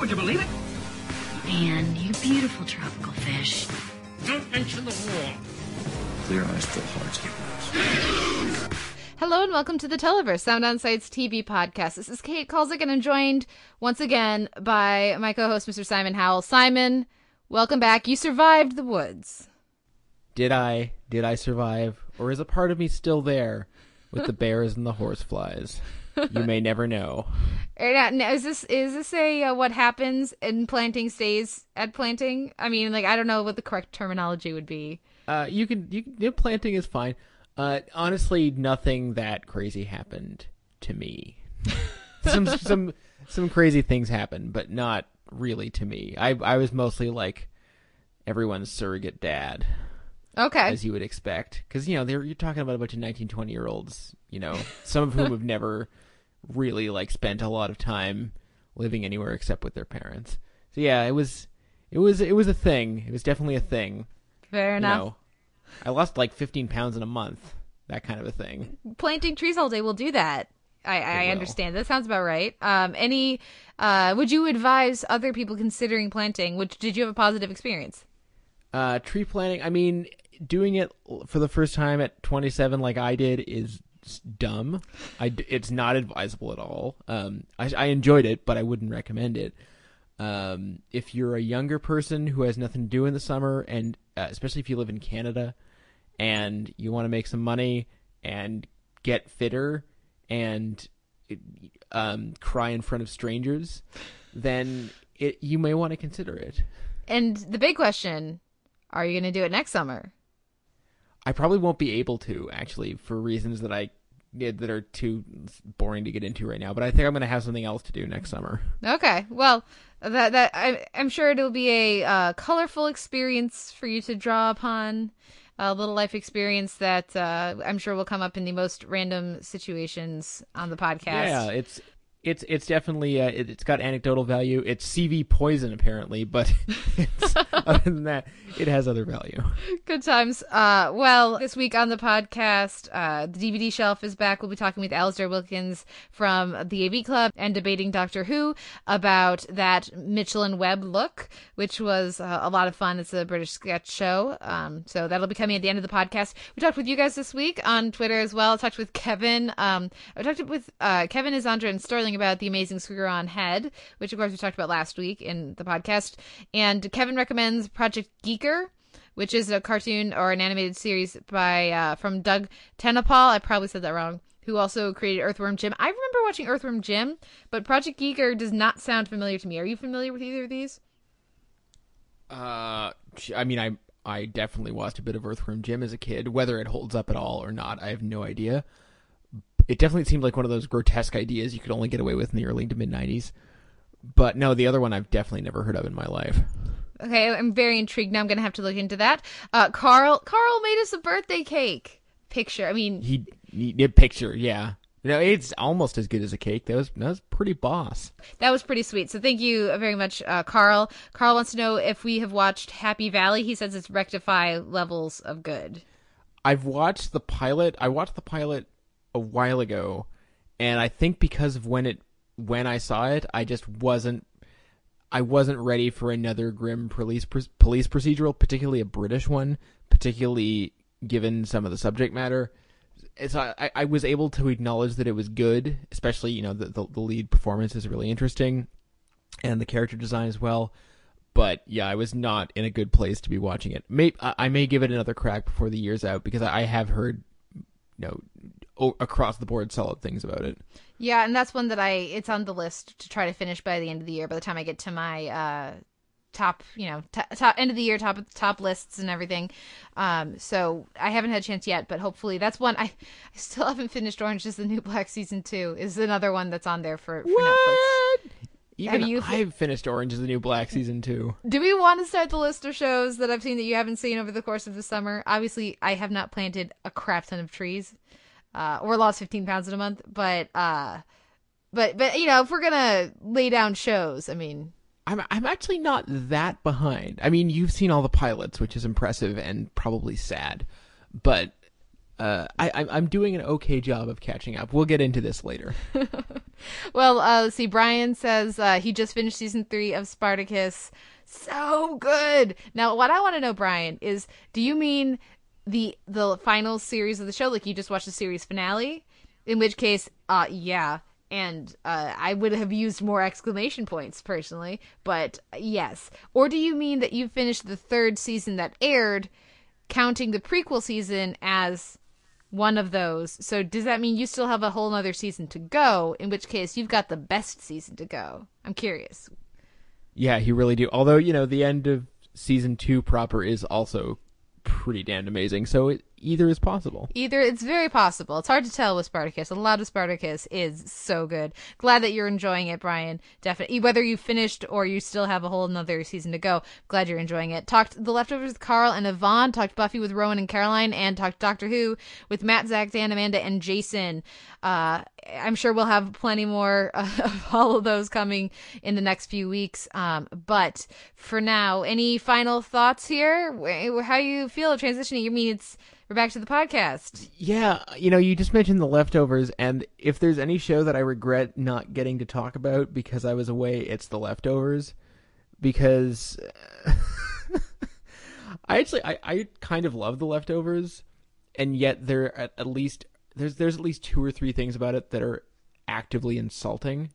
Would you believe it? Man, you beautiful tropical fish. Don't mention the war. Clear eyes, full hearts, get lost. Hello and welcome to the Televerse Sound on Sight's TV podcast. This is Kate Kulzick and I'm joined once again by my co-host Mr. Simon Howell. Simon, welcome back. You survived the woods. Did I? Did I survive? Or is a part of me still there with the bears and the horseflies? You may never know. Now- now, Is this is this a uh, what happens in planting stays at planting? I mean, like I don't know what the correct terminology would be. Uh, you can you, can, planting is fine. Uh, honestly, nothing that crazy happened to me. some some some crazy things happened, but not really to me. I I was mostly like everyone's surrogate dad. Okay. as you would expect, because you know they're you're talking about a bunch of 19, 20 year olds, you know, some of whom have never really like spent a lot of time living anywhere except with their parents. So yeah, it was, it was, it was a thing. It was definitely a thing. Fair You enough. know, I lost like fifteen pounds in a month. That kind of a thing. Planting trees all day will do that. I, I understand. That sounds about right. Um, any, uh, would you advise other people considering planting? Which did you have a positive experience? Uh, tree planting. I mean, doing it for the first time at 27, like I did, is s- dumb. I it's not advisable at all. Um, I, I enjoyed it, but I wouldn't recommend it. Um, if you're a younger person who has nothing to do in the summer, and uh, especially if you live in Canada, and you want to make some money and get fitter and um, cry in front of strangers, then it you may want to consider it. And the big question: Are you going to do it next summer? I probably won't be able to actually for reasons that I that are too boring to get into right now. But I think I'm going to have something else to do next summer. Okay. Well, that that I, I'm sure it'll be a uh, colorful experience for you to draw upon. A little life experience that uh, I'm sure will come up in the most random situations on the podcast. Yeah, it's it's it's definitely uh, it, it's got anecdotal value. It's CV poison apparently, but it's, other than that, it has other value. Good times. Uh, well, this week on the podcast, uh, the DVD shelf is back. We'll be talking with Alasdair Wilkins from the AV Club and debating Doctor Who about that Mitchell and Webb look, which was uh, a lot of fun. It's a British sketch show. Um, so that'll be coming at the end of the podcast. We talked with you guys this week on Twitter as well. I talked with Kevin. Um, I talked with uh, Kevin, Isandra, and Sterling about the amazing Screw on Head, which of course we talked about last week in the podcast. And Kevin recommends Project Geeker which is a cartoon or an animated series by uh, from Doug TenNapel. I probably said that wrong. Who also created Earthworm Jim? I remember watching Earthworm Jim, but Project Geeker does not sound familiar to me. Are you familiar with either of these? Uh, I mean, I I definitely watched a bit of Earthworm Jim as a kid. Whether it holds up at all or not, I have no idea. It definitely seemed like one of those grotesque ideas you could only get away with in the early to mid '90s. But no, the other one I've definitely never heard of in my life. Okay, I'm very intrigued. Now I'm gonna have to look into that. Uh, Carl, Carl made us a birthday cake picture. I mean, He, he did picture, yeah. No, it's almost as good as a cake. That was that was pretty boss. that was pretty sweet. So thank you very much, uh, Carl. Carl wants to know if we have watched Happy Valley. He says it's rectify levels of good. I've watched the pilot. I watched the pilot a while ago, and I think because of when it when I saw it, I just wasn't I wasn't ready for another grim police police procedural, particularly a British one, particularly given some of the subject matter. So I, I was able to acknowledge that it was good, especially you know the, the the lead performance is really interesting, and the character design as well. But yeah, I was not in a good place to be watching it. May I may give it another crack before the year's out because I have heard, you know, across the board solid things about it. Yeah, and that's one that I it's on the list to try to finish by the end of the year. By the time I get to my uh top, you know, t- top end of the year top top lists and everything. Um so I haven't had a chance yet, but hopefully that's one I I still haven't finished Orange is the New Black season 2 is another one that's on there for, for Netflix. Even Have you- I've finished Orange is the New Black season two. Do we want to start the list of shows that I've seen that you haven't seen over the course of the summer? Obviously, I have not planted a crap ton of trees, uh, or lost fifteen pounds in a month. But, uh, but, but you know, if we're gonna lay down shows, I mean, I'm I'm actually not that behind. I mean, you've seen all the pilots, which is impressive and probably sad, but uh, I I'm- I'm doing an okay job of catching up. We'll get into this later. well, uh, let's see. Brian says uh, he just finished season three of Spartacus. So good. Now, what I want to know, Brian, is do you mean the the final series of the show? Like you just watched the series finale? In which case, uh, yeah. And uh, I would have used more exclamation points personally, but yes. Or do you mean that you finished the third season that aired, counting the prequel season as one of those. So does that mean you still have a whole nother season to go? In which case you've got the best season to go. I'm curious. Yeah, you really do. Although you know the end of season two proper is also pretty damned amazing. So it either is possible. Either it's very possible. It's hard to tell with Spartacus. A lot of Spartacus is so good. Glad that you're enjoying it, Brian. Definitely. Whether you finished or you still have a whole another season to go, glad you're enjoying it. Talked the leftovers with Carl and Yvonne. Talked Buffy with Rowan and Caroline, and talked Doctor Who with Matt, Zach, Dan, Amanda, and Jason. Uh, I'm sure we'll have plenty more of all of those coming in the next few weeks. Um, but for now, any final thoughts here? How you feel transitioning? You mean it's we're back to the podcast? Yeah, you know, you just mentioned the leftovers, and if there's any show that I regret not getting to talk about because I was away, it's the leftovers. Because I actually, I, I kind of love the leftovers, and yet there at, at least there's there's at least two or three things about it that are actively insulting.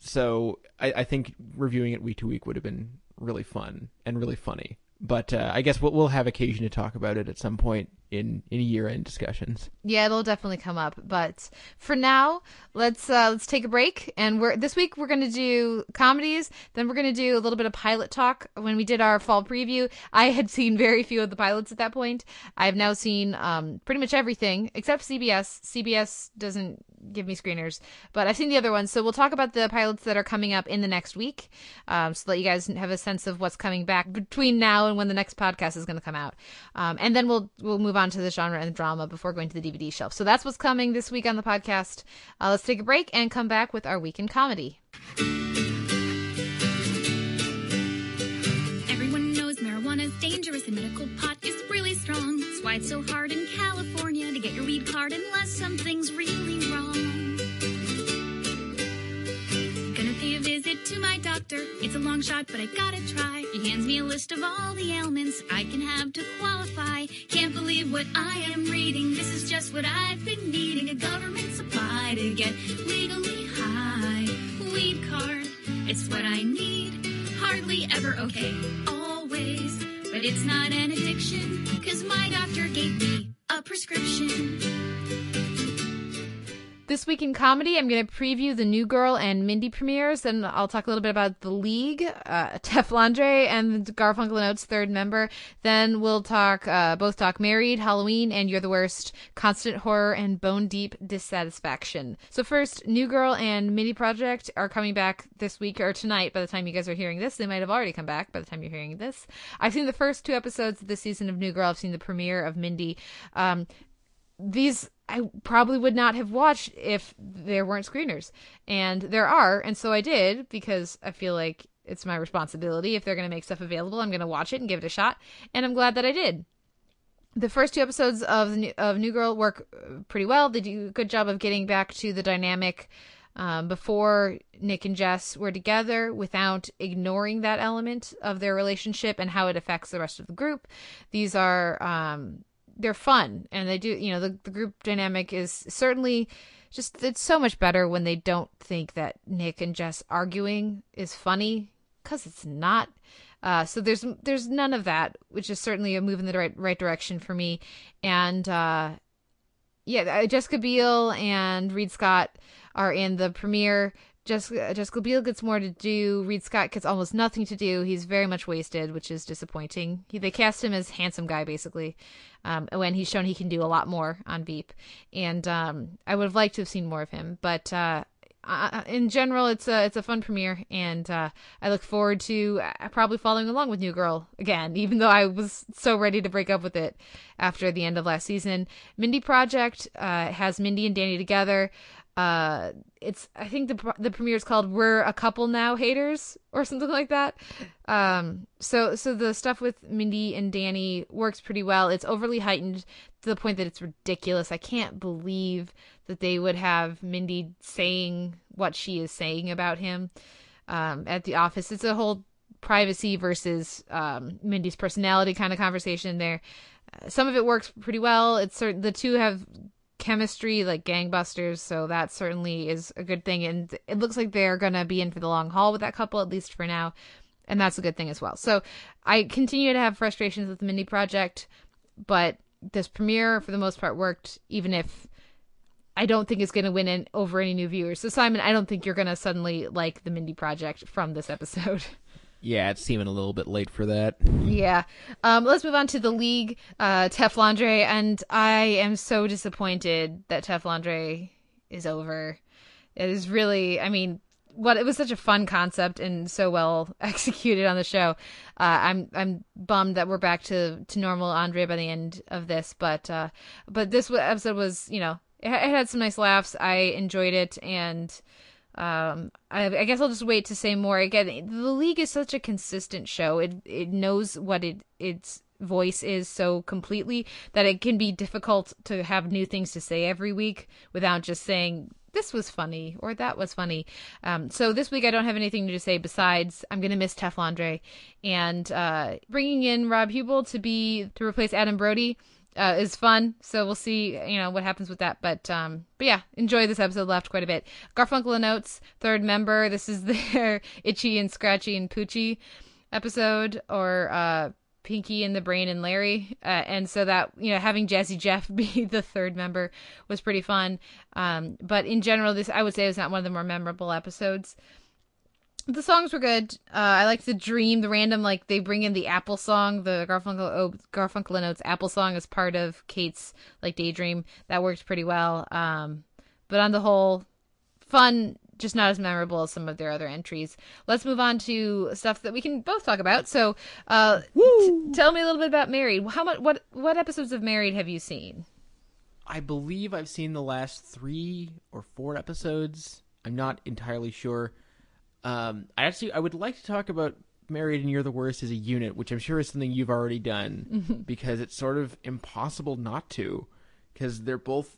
So I, I think reviewing it week to week would have been really fun and really funny. But uh, I guess we'll, we'll have occasion to talk about it at some point in in year end discussions. Yeah, it'll definitely come up. But for now, let's uh, let's take a break. And we're this week we're gonna do comedies. Then we're gonna do a little bit of pilot talk. When we did our fall preview, I had seen very few of the pilots at that point. I've now seen um, pretty much everything except CBS. CBS doesn't give me screeners, but I've seen the other ones. So we'll talk about the pilots that are coming up in the next week, um, so that you guys have a sense of what's coming back between now and when the next podcast is going to come out. Um, and then we'll we'll move on to the genre and drama before going to the DVD shelf. So that's what's coming this week on the podcast. Uh, let's take a break and come back with our week in comedy. Everyone knows marijuana's dangerous and medical pot is really strong. That's why it's so hard doctor. It's a long shot, but I gotta try. He hands me a list of all the ailments I can have to qualify. Can't believe what I am reading. This is just what I've been needing. A government supply to get legally high. Weed card, it's what I need. Hardly ever okay, always. But it's not an addiction, cause my doctor gave me a prescription. This week in comedy, I'm going to preview the New Girl and Mindy premieres, and I'll talk a little bit about The League, uh, Teflondre, and Garfunkel and Oates' third member. Then we'll talk, uh, both talk Married, Halloween, and You're the Worst, Constant Horror, and Bone Deep Dissatisfaction. So first, New Girl and Mindy Project are coming back this week or tonight. By the time you guys are hearing this, they might have already come back. By the time you're hearing this, I've seen the first two episodes of this season of New Girl. I've seen the premiere of Mindy. Um, these I probably would not have watched if there weren't screeners. And there are, and so I did because I feel like it's my responsibility. If they're going to make stuff available, I'm going to watch it and give it a shot. And I'm glad that I did. The first two episodes of of New Girl work uh, pretty well. They do a good job of getting back to the dynamic um, before Nick and Jess were together without ignoring that element of their relationship and how it affects the rest of the group. These are um, they're fun and they do you know the, the group dynamic is certainly just it's so much better when they don't think that nick and jess arguing is funny because it's not. Uh, so there's there's none of that which is certainly a move in the right right direction for me. And uh, yeah jessica biel and reid scott are in the premiere Jessica, Jessica Biel gets more to do. Reid Scott gets almost nothing to do. He's very much wasted, which is disappointing. He, they cast him as handsome guy, basically, um, when he's shown he can do a lot more on Veep. And um, I would have liked to have seen more of him. But uh, in general, it's a it's a fun premiere, and uh, I look forward to uh, probably following along with New Girl again, even though I was so ready to break up with it after the end of last season. Mindy Project uh, has Mindy and Danny together. Uh, it's I think the the premiere is called "We're a Couple Now" haters or something like that. Um, so so the stuff with Mindy and Danny works pretty well. It's overly heightened to the point that it's ridiculous. I can't believe that they would have Mindy saying what she is saying about him um, at the office. It's a whole privacy versus um, Mindy's personality kind of conversation there. Uh, some of it works pretty well. It's certain the two have chemistry like gangbusters so that certainly is a good thing and it looks like they're to be in for the long haul with that couple at least for now and that's a good thing as well. So i continue to have frustrations with the mindy project but this premiere for the most part worked even if i don't think it's going to win in, over any new viewers. So simon i don't think you're going to suddenly like the mindy project from this episode Yeah, it's seeming a little bit late for that. Yeah. Um, let's move on to the league, uh, Teflondre, and I am so disappointed that Teflondre is over. It is really, I mean, what it was such a fun concept and so well executed on the show. Uh, I'm I'm bummed that we're back to to normal Andre by the end of this, but uh, but this episode was, you know, it, it had some nice laughs. I enjoyed it and um I, I, guess i'll just wait to say more. Again the league is such a consistent show. It it knows what it its voice is so completely that it can be difficult to have new things to say every week without just saying this was funny or that was funny. Um so this week i don't have anything to say besides i'm gonna miss teflondre and uh bringing in rob Huebel to be to replace adam brody uh, is fun. So we'll see, you know, what happens with that. But um, but yeah, enjoy this episode. Left quite a bit. Garfunkel and Oates, third member. This is their Itchy and Scratchy and Poochie episode, or uh, Pinky and the Brain and Larry. Uh, and so that you know, having Jazzy Jeff be the third member was pretty fun. Um, but in general, this I would say was not one of the more memorable episodes the songs were good. Uh, I like the dream, the random like they bring in the Apple song, the Garfunkel oh, Garfunkel and Oates Apple song as part of Kate's like daydream. That worked pretty well. Um, but on the whole, fun, just not as memorable as some of their other entries. Let's move on to stuff that we can both talk about. So, uh, t- tell me a little bit about Married. How much? What what episodes of Married have you seen? I believe I've seen the last three or four episodes. I'm not entirely sure. Um, I actually I would like to talk about Married and You're the Worst as a unit, which I'm sure is something you've already done because it's sort of impossible not to, because they're both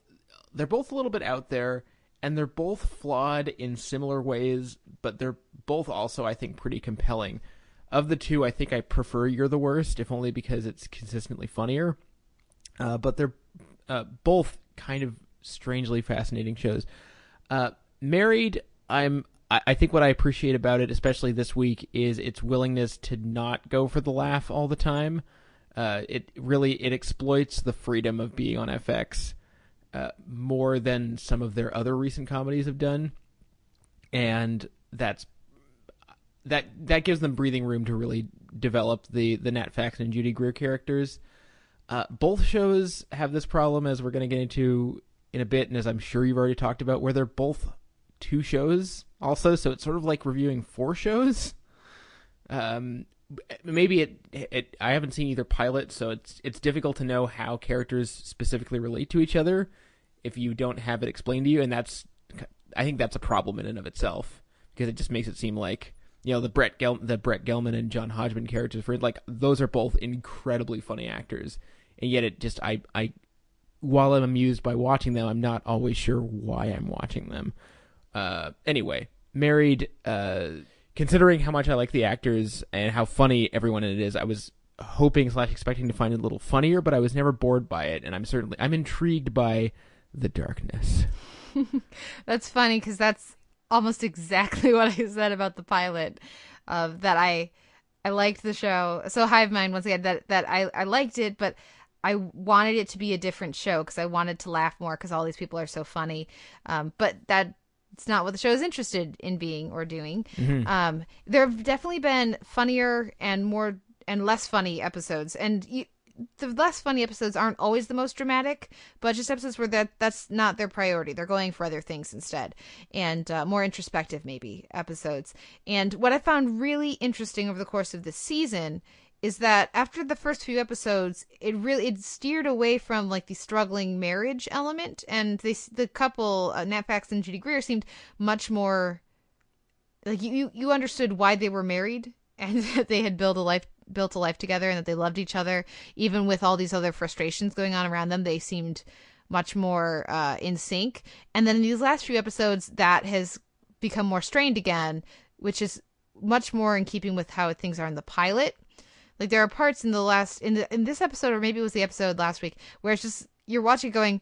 they're both a little bit out there and they're both flawed in similar ways, but they're both also I think pretty compelling. Of the two, I think I prefer You're the Worst, if only because it's consistently funnier. Uh, but they're uh, both kind of strangely fascinating shows. Uh, Married, I'm I, think what I appreciate about it, especially this week, is its willingness to not go for the laugh all the time. Uh, it really it exploits the freedom of being on FX uh, more than some of their other recent comedies have done, and that's that that gives them breathing room to really develop the the Nat Faxon and Judy Greer characters. Uh, both shows have this problem, as we're going to get into in a bit, and as I'm sure you've already talked about, where they're both two shows also, so it's sort of like reviewing four shows. Um, maybe it, it I haven't seen either pilot, so it's it's difficult to know how characters specifically relate to each other if you don't have it explained to you, and that's I think that's a problem in and of itself because it just makes it seem like you know the Brett Gel- the Brett Gelman and John Hodgman characters for like those are both incredibly funny actors, and yet it just I I while I'm amused by watching them, I'm not always sure why I'm watching them. Uh, anyway, married. Uh, considering how much I like the actors and how funny everyone in it is, I was hoping slash expecting to find it a little funnier, but I was never bored by it, and I'm certainly I'm intrigued by the darkness. that's funny because that's almost exactly what I said about the pilot. Of that I I liked the show. So Hive Mind once again that that I I liked it, but I wanted it to be a different show because I wanted to laugh more because all these people are so funny. Um, but that it's not what the show is interested in being or doing. Mm-hmm. Um, there have definitely been funnier and more and less funny episodes, and you, the less funny episodes aren't always the most dramatic, but just episodes where that that's not their priority. They're going for other things instead, and uh, more introspective maybe episodes. And what I found really interesting over the course of this season is that after the first few episodes, it really it steered away from like the struggling marriage element, and they the couple uh, Nat Faxon Judy Greer seemed much more like you you understood why they were married and that they had built a life built a life together and that they loved each other. Even with all these other frustrations going on around them they seemed much more uh, in sync. And then in these last few episodes that has become more strained again which is much more in keeping with how things are in the pilot like there are parts in the last in the in this episode or maybe it was the episode last week where it's just you're watching going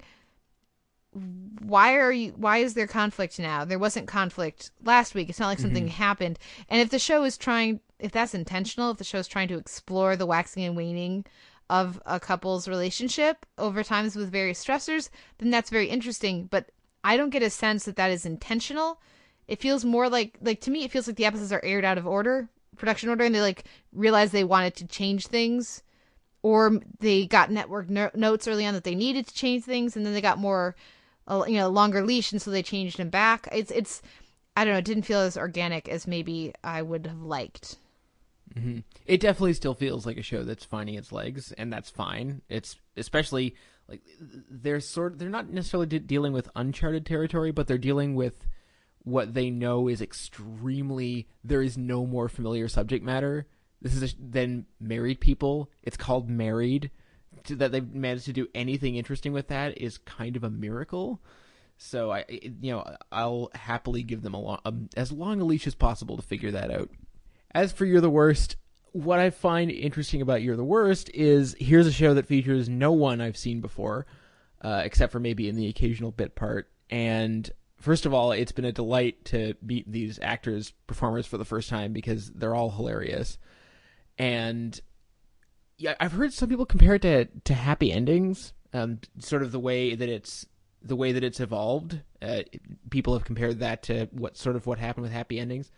why are you why is there conflict now? There wasn't conflict last week. It's not like something Mhm. happened. And if the show is trying if that's intentional if the show is trying to explore the waxing and waning of a couple's relationship over times with various stressors then that's very interesting. But i don't get a sense that that is intentional. It feels more like like to me it feels like the episodes are aired out of order production order and they like realized they wanted to change things or they got network no- notes early on that they needed to change things and then they got more uh, you know longer leash and so they changed them back. It's it's i don't know it didn't feel as organic as maybe i would have liked. Hmm It definitely still feels like a show that's finding its legs, and that's fine. It's especially like they're sort they're not necessarily de- dealing with uncharted territory, but they're dealing with what they know is extremely there is no more familiar subject matter. This is a, than married people. It's called married. To, that they've managed to do anything interesting with that is kind of a miracle. So I, you know, I'll happily give them a long, um, as long a leash as possible to figure that out. As for You're the Worst, what I find interesting about You're the Worst is here's a show that features no one I've seen before, uh, except for maybe in the occasional bit part. And first of all, it's been a delight to meet these actors, performers for the first time because they're all hilarious. And yeah, I've heard some people compare it to to Happy Endings, um, sort of the way that it's the way that it's evolved. Uh, people have compared that to what sort of what happened with Happy Endings.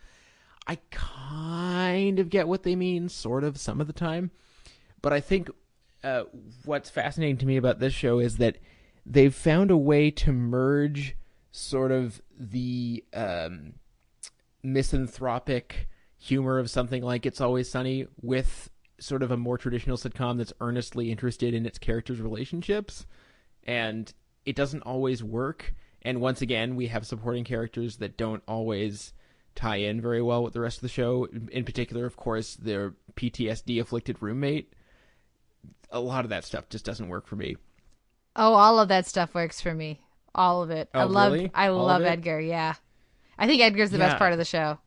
I kind of get what they mean, sort of, some of the time. But I think uh, what's fascinating to me about this show is that they've found a way to merge sort of the um, misanthropic humor of something like It's Always Sunny with sort of a more traditional sitcom that's earnestly interested in its characters' relationships. And it doesn't always work. And once again, we have supporting characters that don't always tie in very well with the rest of the show. In particular, of course, their PTSD afflicted roommate. A lot of that stuff just doesn't work for me. oh all of that stuff works for me all of it i Oh, love really? i All love edgar yeah i think edgar's the Yeah. best part of the show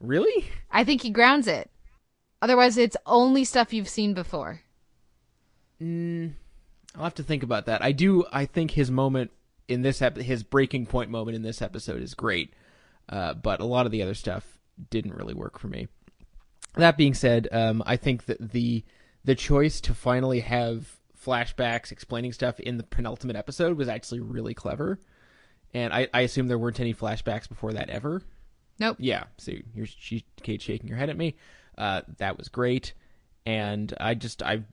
Really? i think he grounds it otherwise it's only stuff you've seen before Mm, I'll have to think about that. I do. I think his moment in this ep- his breaking point moment in this episode is great, uh, but a lot of the other stuff didn't really work for me. That being said, um, I think that the the choice to finally have flashbacks explaining stuff in the penultimate episode was actually really clever, and I, I assume there weren't any flashbacks before that ever. Nope. Yeah. So you're she, Kate shaking her head at me. Uh, that was great, and I just I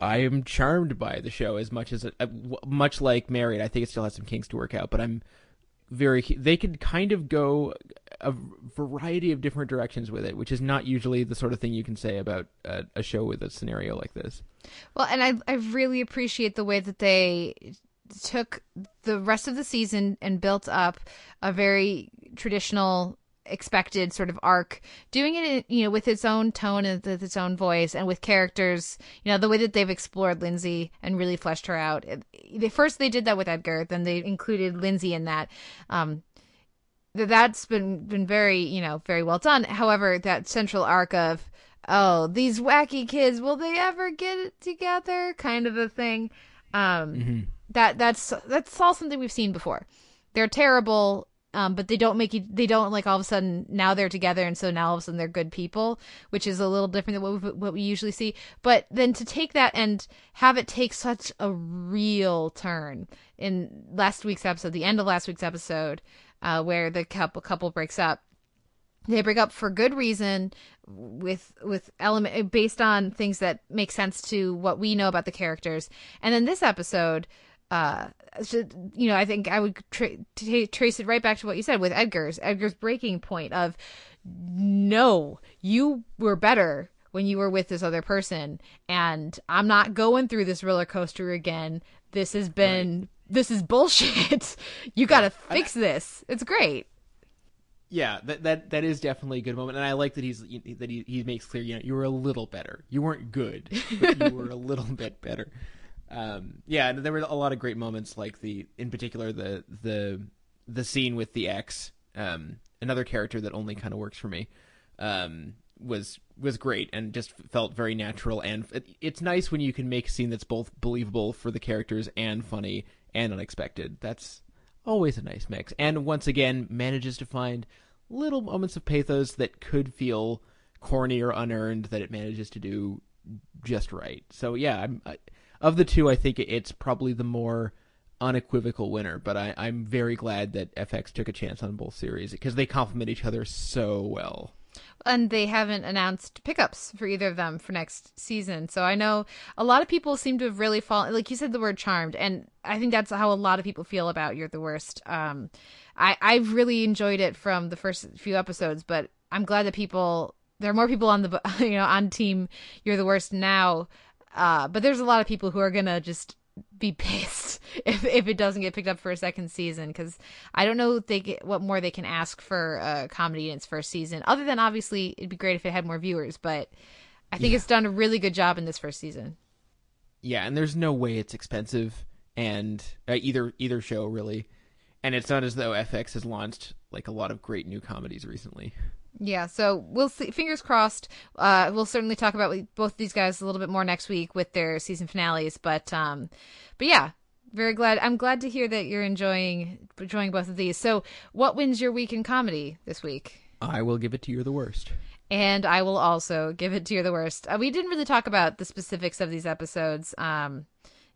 I am charmed by the show as much as uh, much like Married. I think it still has some kinks to work out, but I'm very. They could kind of go a variety of different directions with it, which is not usually the sort of thing you can say about a, a show with a scenario like this. Well, and I I really appreciate the way that they took the rest of the season and built up a very traditional expected sort of arc doing it you know with its own tone and with its own voice and with characters you know the way that they've explored lindsay and really fleshed her out they first they did that with edgar then they included lindsay in that um that's been been very you know very well done. However that central arc of oh these wacky kids will they ever get it together kind of a thing. Um that that's that's all something we've seen before. They're terrible um, but they don't make you they don't like all of a sudden now they're together and so now all of a sudden they're good people which is a little different than what we, what we usually see. But then to take that and have it take such a real turn in last week's episode the end of last week's episode uh, where the couple couple breaks up they break up for good reason with with element based on things that make sense to what we know about the characters. And then this episode, uh, you know, I think I would tra- t- trace it right back to what you said with Edgar's Edgar's breaking point of no, you were better when you were with this other person, and I'm not going through this roller coaster again. This has been this is bullshit. you got to fix this. It's great. Yeah, that that that is definitely a good moment, and I like that he's that he, he makes clear, you know, you were a little better. You weren't good, but you were a little bit better. Um, yeah, and there were a lot of great moments, like the in particular the the the scene with the ex, um, another character that only kind of works for me, um, was was great and just felt very natural. And it, it's nice when you can make a scene that's both believable for the characters and funny and unexpected. That's always a nice mix. And once again, manages to find little moments of pathos that could feel corny or unearned that it manages to do just right. So yeah, I, of the two, I think it's probably the more unequivocal winner. But I, I'm very glad that FX took a chance on both series because they complement each other so well. And they haven't announced pickups for either of them for next season. So I know a lot of people seem to have really fallen, like you said, the word charmed. And I think that's how a lot of people feel about You're the Worst. Um, I, I've really enjoyed it from the first few episodes, but I'm glad that people, there are more people on the, you know, on team You're the Worst now. Uh, but there's a lot of people who are to just be pissed if if it doesn't get picked up for a second season because I don't know they get, what more they can ask for a comedy in its first season. Other than obviously it'd be great if it had more viewers, but I think Yeah. it's done a really good job in this first season. Yeah, and there's no way it's expensive, and uh, either either show really, and it's not as though FX has launched like a lot of great new comedies recently. Yeah, so we'll see. Fingers crossed. Uh, we'll certainly talk about both these guys a little bit more next week with their season finales. But um, but yeah, very glad. I'm glad to hear that you're enjoying enjoying both of these. So, what wins your week in comedy this week? I will give it to you the worst. And I will also give it to you the worst. Uh, we didn't really talk about the specifics of these episodes. Um,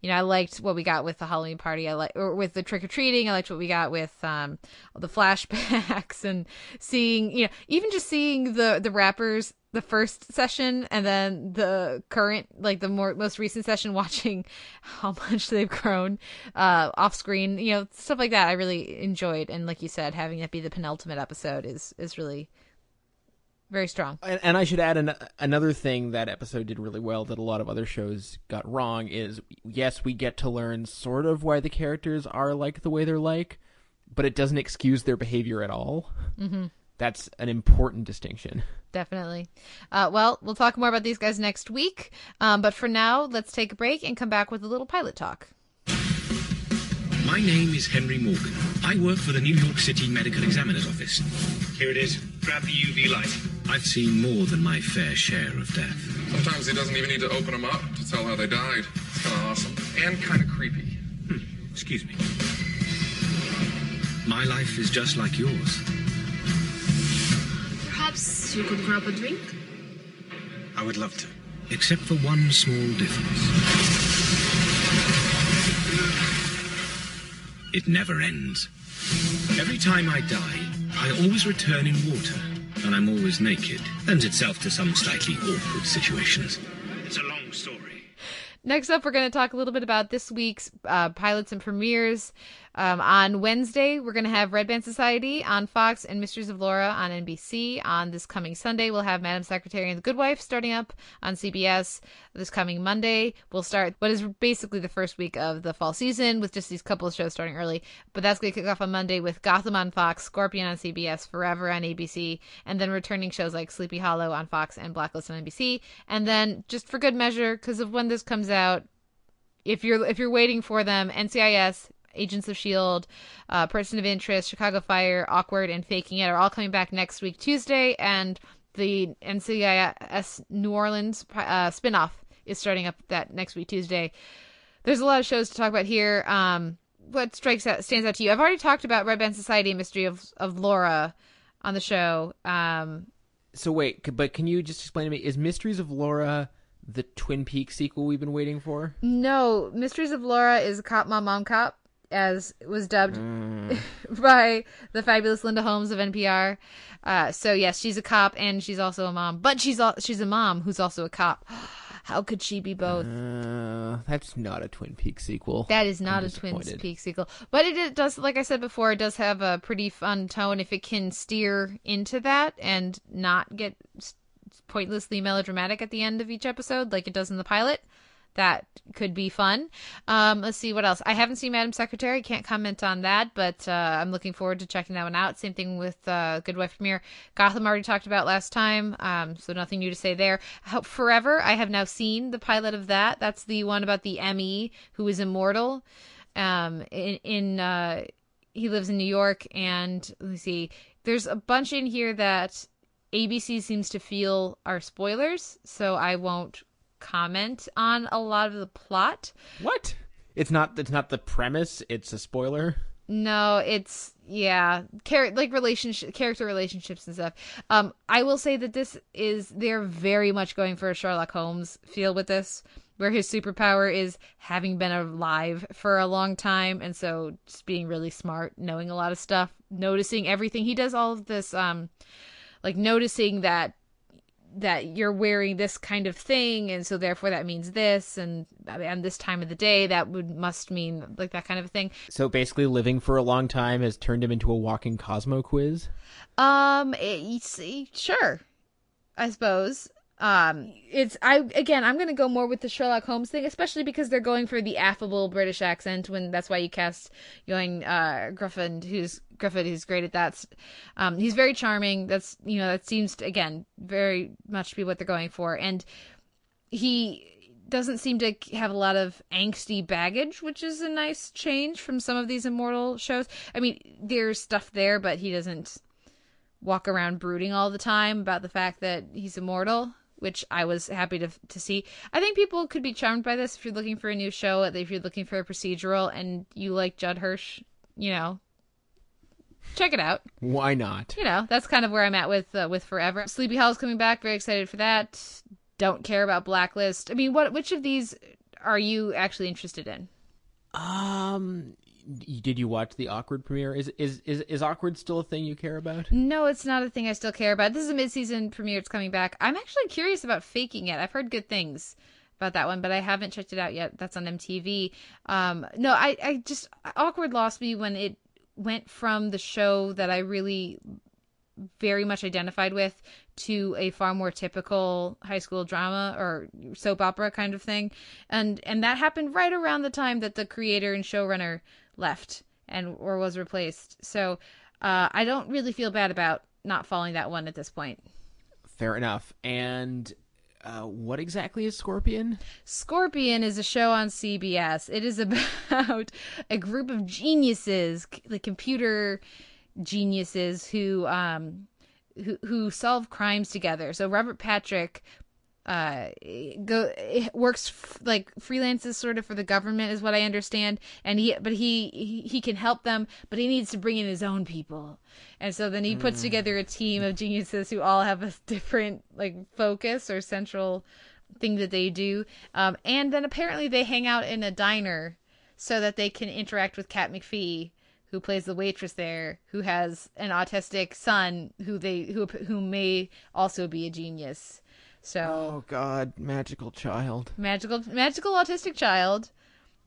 you know, I liked what we got with the Halloween party. I like, or with the trick or treating. I liked what we got with um the flashbacks and seeing, you know, even just seeing the the rappers the first session and then the current, like the more most recent session, watching how much they've grown uh off screen. You know, stuff like that. I really enjoyed, and like you said, having it be the penultimate episode is is really very strong. And, and I should add an, another thing that episode did really well that a lot of other shows got wrong is yes, we get to learn sort of why the characters are like the way they're like, but it doesn't excuse their behavior at all. Mm-hmm. That's an important distinction. Definitely. Uh, well, we'll talk more about these guys next week. Um, but for now, let's take a break and come back with a little pilot talk. My name is Henry Morgan. I work for the New York City Medical Examiner's Office. Here it is. Grab the UV light. I've seen more than my fair share of death. Sometimes he doesn't even need to open them up to tell how they died. It's kind of awesome. And kind of creepy. Hmm. Excuse me. My life is just like yours. Perhaps you could grab a drink? I would love to. Except for one small difference. It never ends. Every time I die, I always return in water, and I'm always naked. Lends itself to some slightly awkward situations. It's a long story. Next up, we're going to talk a little bit about this week's uh, pilots and premieres. Um, on Wednesday, we're going to have Red Band Society on Fox and Mysteries of Laura on NBC. On this coming Sunday, we'll have Madam Secretary and the Good Wife starting up on CBS. This coming Monday, we'll start what is basically the first week of the fall season with just these couple of shows starting early. But that's going to kick off on Monday with Gotham on Fox, Scorpion on CBS, Forever on ABC, and then returning shows like Sleepy Hollow on Fox and Blacklist on NBC. And then, just for good measure, because of when this comes out, if you're if you're waiting for them, NCIS, Agents of Shield, uh, Person of Interest, Chicago Fire, Awkward, and Faking It are all coming back next week Tuesday, and the NCIS New Orleans uh, spinoff is starting up that next week Tuesday. There's a lot of shows to talk about here. Um, what strikes out stands out to you? I've already talked about Red Band Society and Mystery of of Laura on the show. Um, So wait, but can you just explain to me? Is Mysteries of Laura the Twin Peaks sequel we've been waiting for? No, Mysteries of Laura is Cop Mom Mom Cop, as was dubbed by the fabulous Linda Holmes of NPR. Uh, so yes, she's a cop and she's also a mom, but she's al- she's a mom who's also a cop. How could she be both? Uh, that's not a Twin Peaks sequel. That is not I'm a Twin. Peaks sequel, but it, it does, like I said before, it does have a pretty fun tone if it can steer into that and not get pointlessly melodramatic at the end of each episode, like it does in the pilot. That could be fun. Um, let's see what else. I haven't seen Madam Secretary. Can't comment on that, but uh, I'm looking forward to checking that one out. Same thing with uh, Good Wife premiere. Gotham already talked about last time, um, so nothing new to say there. Forever. I have now seen the pilot of that. That's the one about the ME who is immortal. Um, in, in uh, he lives in New York, and let me see. There's a bunch in here that ABC seems to feel are spoilers, so I won't comment on a lot of the plot. What? It's not. It's not the premise. It's a spoiler. No, it's yeah, char- like relationship, character relationships and stuff. Um, I will say that this is they're very much going for a Sherlock Holmes feel with this, where his superpower is having been alive for a long time, and so just being really smart, knowing a lot of stuff, noticing everything. He does all of this, um, like noticing that that you're wearing this kind of thing and so therefore that means this and and this time of the day that would must mean like that kind of thing So basically, living for a long time has turned him into a walking Cosmo quiz. Um, it's, sure, I suppose. Um, it's I again. I'm gonna go more with the Sherlock Holmes thing, especially because they're going for the affable British accent. When that's why you cast Ioan uh, Griffin, who's Gruffudd, who's great at that. Um, he's very charming. That's you know that seems to, again very much be what they're going for, and he doesn't seem to have a lot of angsty baggage, which is a nice change from some of these immortal shows. I mean, there's stuff there, but he doesn't walk around brooding all the time about the fact that he's immortal, which I was happy to to see. I think people could be charmed by this if you're looking for a new show, if you're looking for a procedural and you like Judd Hirsch, you know, check it out. Why not? You know, that's kind of where I'm at with uh, with Forever. Sleepy Hollow's coming back. Very excited for that. Don't care about Blacklist. I mean, what which of these are you actually interested in? Um, did you watch the awkward premiere? Is is is is awkward still a thing you care about? No, it's not a thing I still care about. This is a mid-season premiere. It's coming back. I'm actually curious about faking it. I've heard good things about that one, but I haven't checked it out yet. That's on MTV. Um, no, I, I just awkward lost me when it went from the show that I really very much identified with to a far more typical high school drama or soap opera kind of thing and and that happened right around the time that the creator and showrunner left and or was replaced so uh, i don't really feel bad about not following that one at this point Fair enough. And uh, what exactly is Scorpion? Scorpion is a show on CBS. It is about a group of geniuses, the computer geniuses who um who who solve crimes together. So Robert Patrick uh go works f- like freelances sort of for the government is what I understand. And he but he, he he can help them but he needs to bring in his own people. And so then he puts together a team of geniuses who all have a different like focus or central thing that they do. Um and then apparently they hang out in a diner so that they can interact with Kat McPhee who plays the waitress there who has an autistic son who they who who may also be a genius. So Oh God, magical child. magical magical autistic child.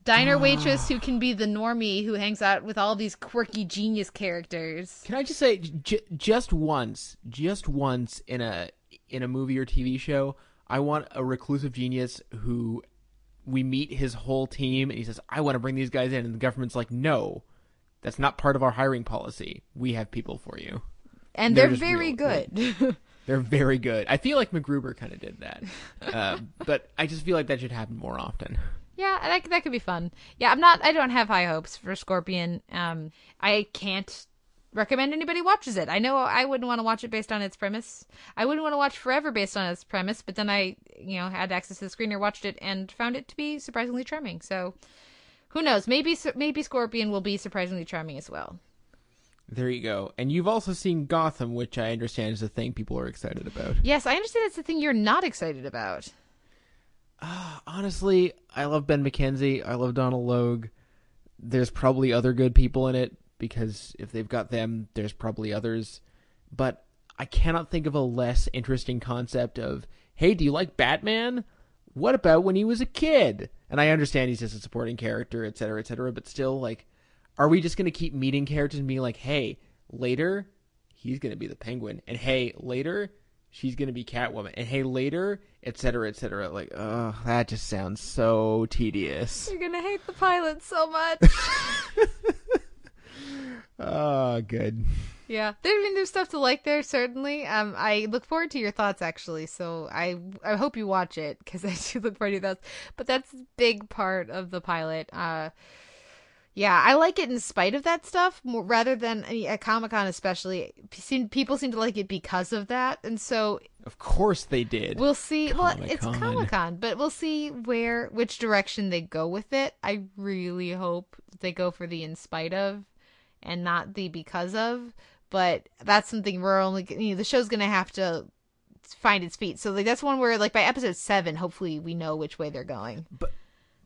Diner ah. waitress who can be the normie who hangs out with all these quirky genius characters. Can I just say, j- just once, just once in a in a movie or TV show, I want a reclusive genius who we meet his whole team, and he says, "I want to bring these guys in," and the government's like, "No, that's not part of our hiring policy. We have people for you." and They're they're, very real- good They're very good. I feel like MacGruber kind of did that, uh, but I just feel like that should happen more often. yeah that, that could be fun yeah i'm not i don't have high hopes for scorpion um i can't recommend anybody watches it i know i wouldn't want to watch it based on its premise i wouldn't want to watch forever based on its premise but then i you know had access to the screener watched it and found it to be surprisingly charming so who knows maybe maybe scorpion will be surprisingly charming as well There you go. And you've also seen Gotham, which I understand is a thing people are excited about. yes i understand it's the thing you're not excited about ah, Honestly, I love Ben McKenzie. I love Donal Logue. there's probably other good people in it because if they've got them, there's probably others. But I cannot think of a less interesting concept of, hey, do you like Batman? What about when he was a kid? And I understand he's just a supporting character, et cetera, et cetera, but still, like, are we just going to keep meeting characters and being like, hey, later, he's going to be the penguin, and hey, later, she's going to be Catwoman, and hey, later, et cetera, et cetera. Like, oh, that just sounds so tedious. You're gonna hate the pilot so much. Oh, good. Yeah, there, I mean, there's stuff to like there certainly. Um, I look forward to your thoughts actually. So I I hope you watch it because I do look forward to those. But that's a big part of the pilot. Uh, yeah, I like it in spite of that stuff more, rather than I mean, at Comic Con especially. Seem, people seem to like it because of that, and so Of course they did. We'll see. Well, it's Comic-Con. Comic Con, but we'll see where which direction they go with it. I really hope they go for the in spite of, and not the because of. But that's something we're only you know the show's gonna have to find its feet. So like that's one where like by episode seven, hopefully we know which way they're going. But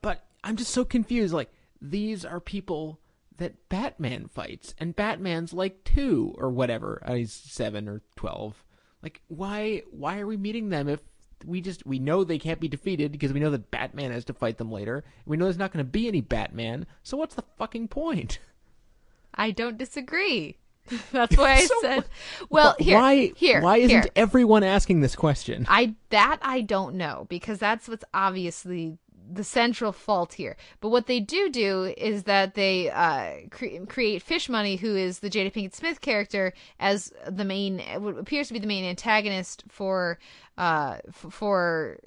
but I'm just so confused. Like, these are people that Batman fights, and Batman's like two or whatever. Uh, he's seven or twelve. Like, why? Why are we meeting them if we just we know they can't be defeated because we know that Batman has to fight them later. We know there's not going to be any Batman. So what's the fucking point? I don't disagree. That's why I So- said. Well, here, why? here, Why isn't here. everyone asking this question? I that I don't know because that's what's obviously the central fault here. But what they do do is that they uh, cre- create Fish Mooney, who is the Jada Pinkett Smith character, as the main what appears to be the main antagonist for uh, f- for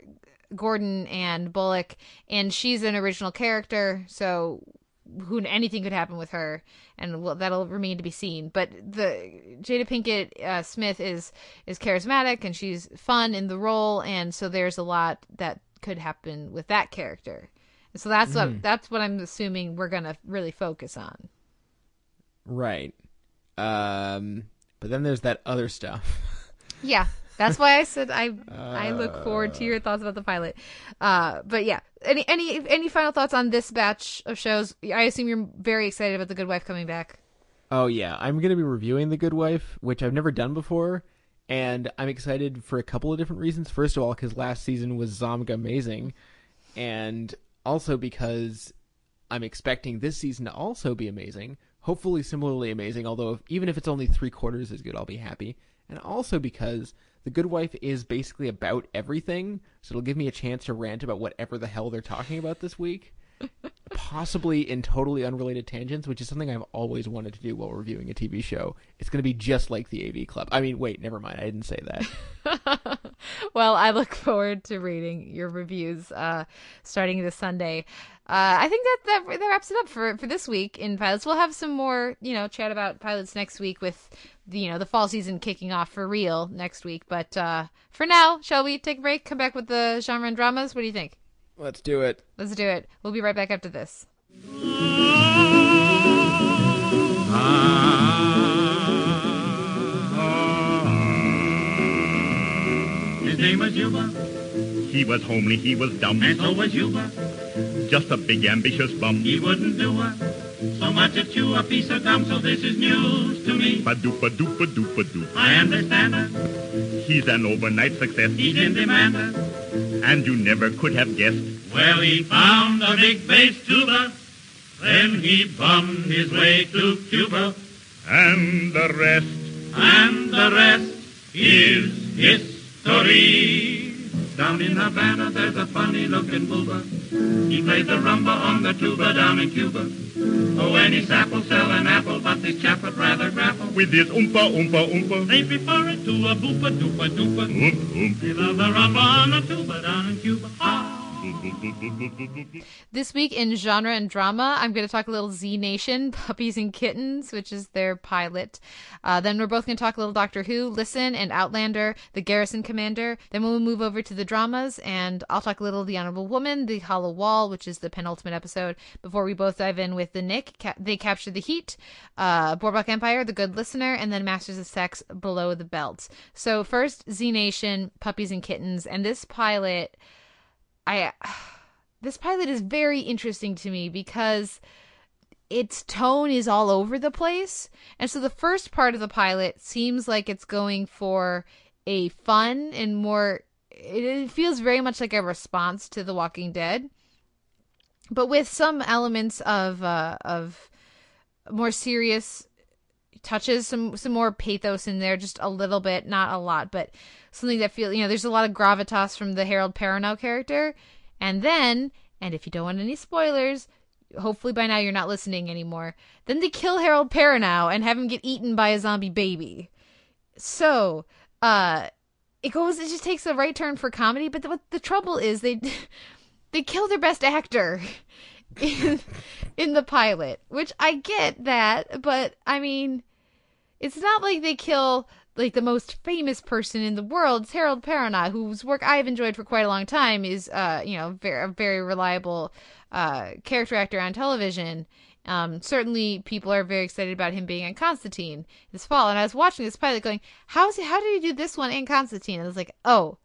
Gordon and Bullock, and she's an original character, so who anything could happen with her, and well, that'll remain to be seen. But the Jada Pinkett uh, Smith is is charismatic and she's fun in the role, and so there's a lot that could happen with that character. And so that's Mhm. what that's what I'm assuming we're gonna really focus on. Right. Um. But then there's that other stuff. Yeah, that's why I said I I look forward to your thoughts about the pilot. Uh, but yeah, any any any final thoughts on this batch of shows? I assume you're very excited about the Good Wife coming back. Oh yeah, I'm gonna be reviewing The Good Wife, which I've never done before, and I'm excited for a couple of different reasons. First of all, because last season was Zomga amazing, and also because I'm expecting this season to also be amazing. Hopefully, similarly amazing. Although, if, even if it's only three quarters as good, I'll be happy. And also because The Good Wife is basically about everything, so it'll give me a chance to rant about whatever the hell they're talking about this week possibly in totally unrelated tangents, which is something I've always wanted to do while reviewing a TV show. It's going to be just like the AV Club. I mean, wait, never mind. I didn't say that. well, I look forward to reading your reviews uh, starting this Sunday. Uh, I think that, that that wraps it up for for this week in pilots. We'll have some more, you know, chat about pilots next week with the you know the fall season kicking off for real next week. But uh, for now, shall we take a break? Come back with the genre and dramas. What do you think? Let's do it. Let's do it. We'll be right back after this. His name was Yuba. He was homely, he was dumb. And so was Yuba. Just a big ambitious bum. He wouldn't do a so much as chew a piece of gum, so this is news to me. Ba-doopa doopa doopa doop. I understand her. He's an overnight success. He's in demand. And you never could have guessed. Well, he found a big bass tuba. Then he bummed his way to Cuba. And the rest. And the rest is history. Down in Havana, there's a funny-looking booba. He plays the rumba on the tuba down in Cuba. Oh, any sap will sell an apple, but this chap would rather grapple with his oompa oompa oompa. They prefer it to a boopa doopa doopa. Oomp oomp. They love the rumba on a tuba down in Cuba. Ah. This week in genre and drama, I'm going to talk a little Z Nation, Puppies and Kittens, which is their pilot. Uh, then we're both going to talk a little Doctor Who, Listen, and Outlander, The Garrison Commander. Then we'll move over to the dramas, and I'll talk a little The Honorable Woman, The Hollow Wall, which is the penultimate episode, before we both dive in with The Knick, Ca- They Capture the Heat, uh, Empire, The Good Listener, and then Masters of Sex, Below the Belt. So first, Z Nation, Puppies and Kittens, and this pilot... I this pilot is very interesting to me because its tone is all over the place. And so the first part of the pilot seems like it's going for a fun and more it feels very much like a response to The Walking Dead. But with some elements of uh of more serious touches, some some more pathos in there, just a little bit, not a lot, but something that feels you know, there's a lot of gravitas from the Harold Perrineau character. And then, and if you don't want any spoilers, hopefully by now you're not listening anymore. Then they kill Harold Perrineau and have him get eaten by a zombie baby. So, uh, it goes. It just takes a right turn for comedy. But the, what the trouble is, they they kill their best actor in in the pilot, which I get that, but I mean, it's not like they kill like the most famous person in the world, it's Harold Perrineau, whose work I've enjoyed for quite a long time, is uh, you know, very a very reliable uh character actor on television. Um, certainly people are very excited about him being in Constantine this fall. And I was watching this pilot going, how's he, how did he do this one in Constantine? And I was like, oh,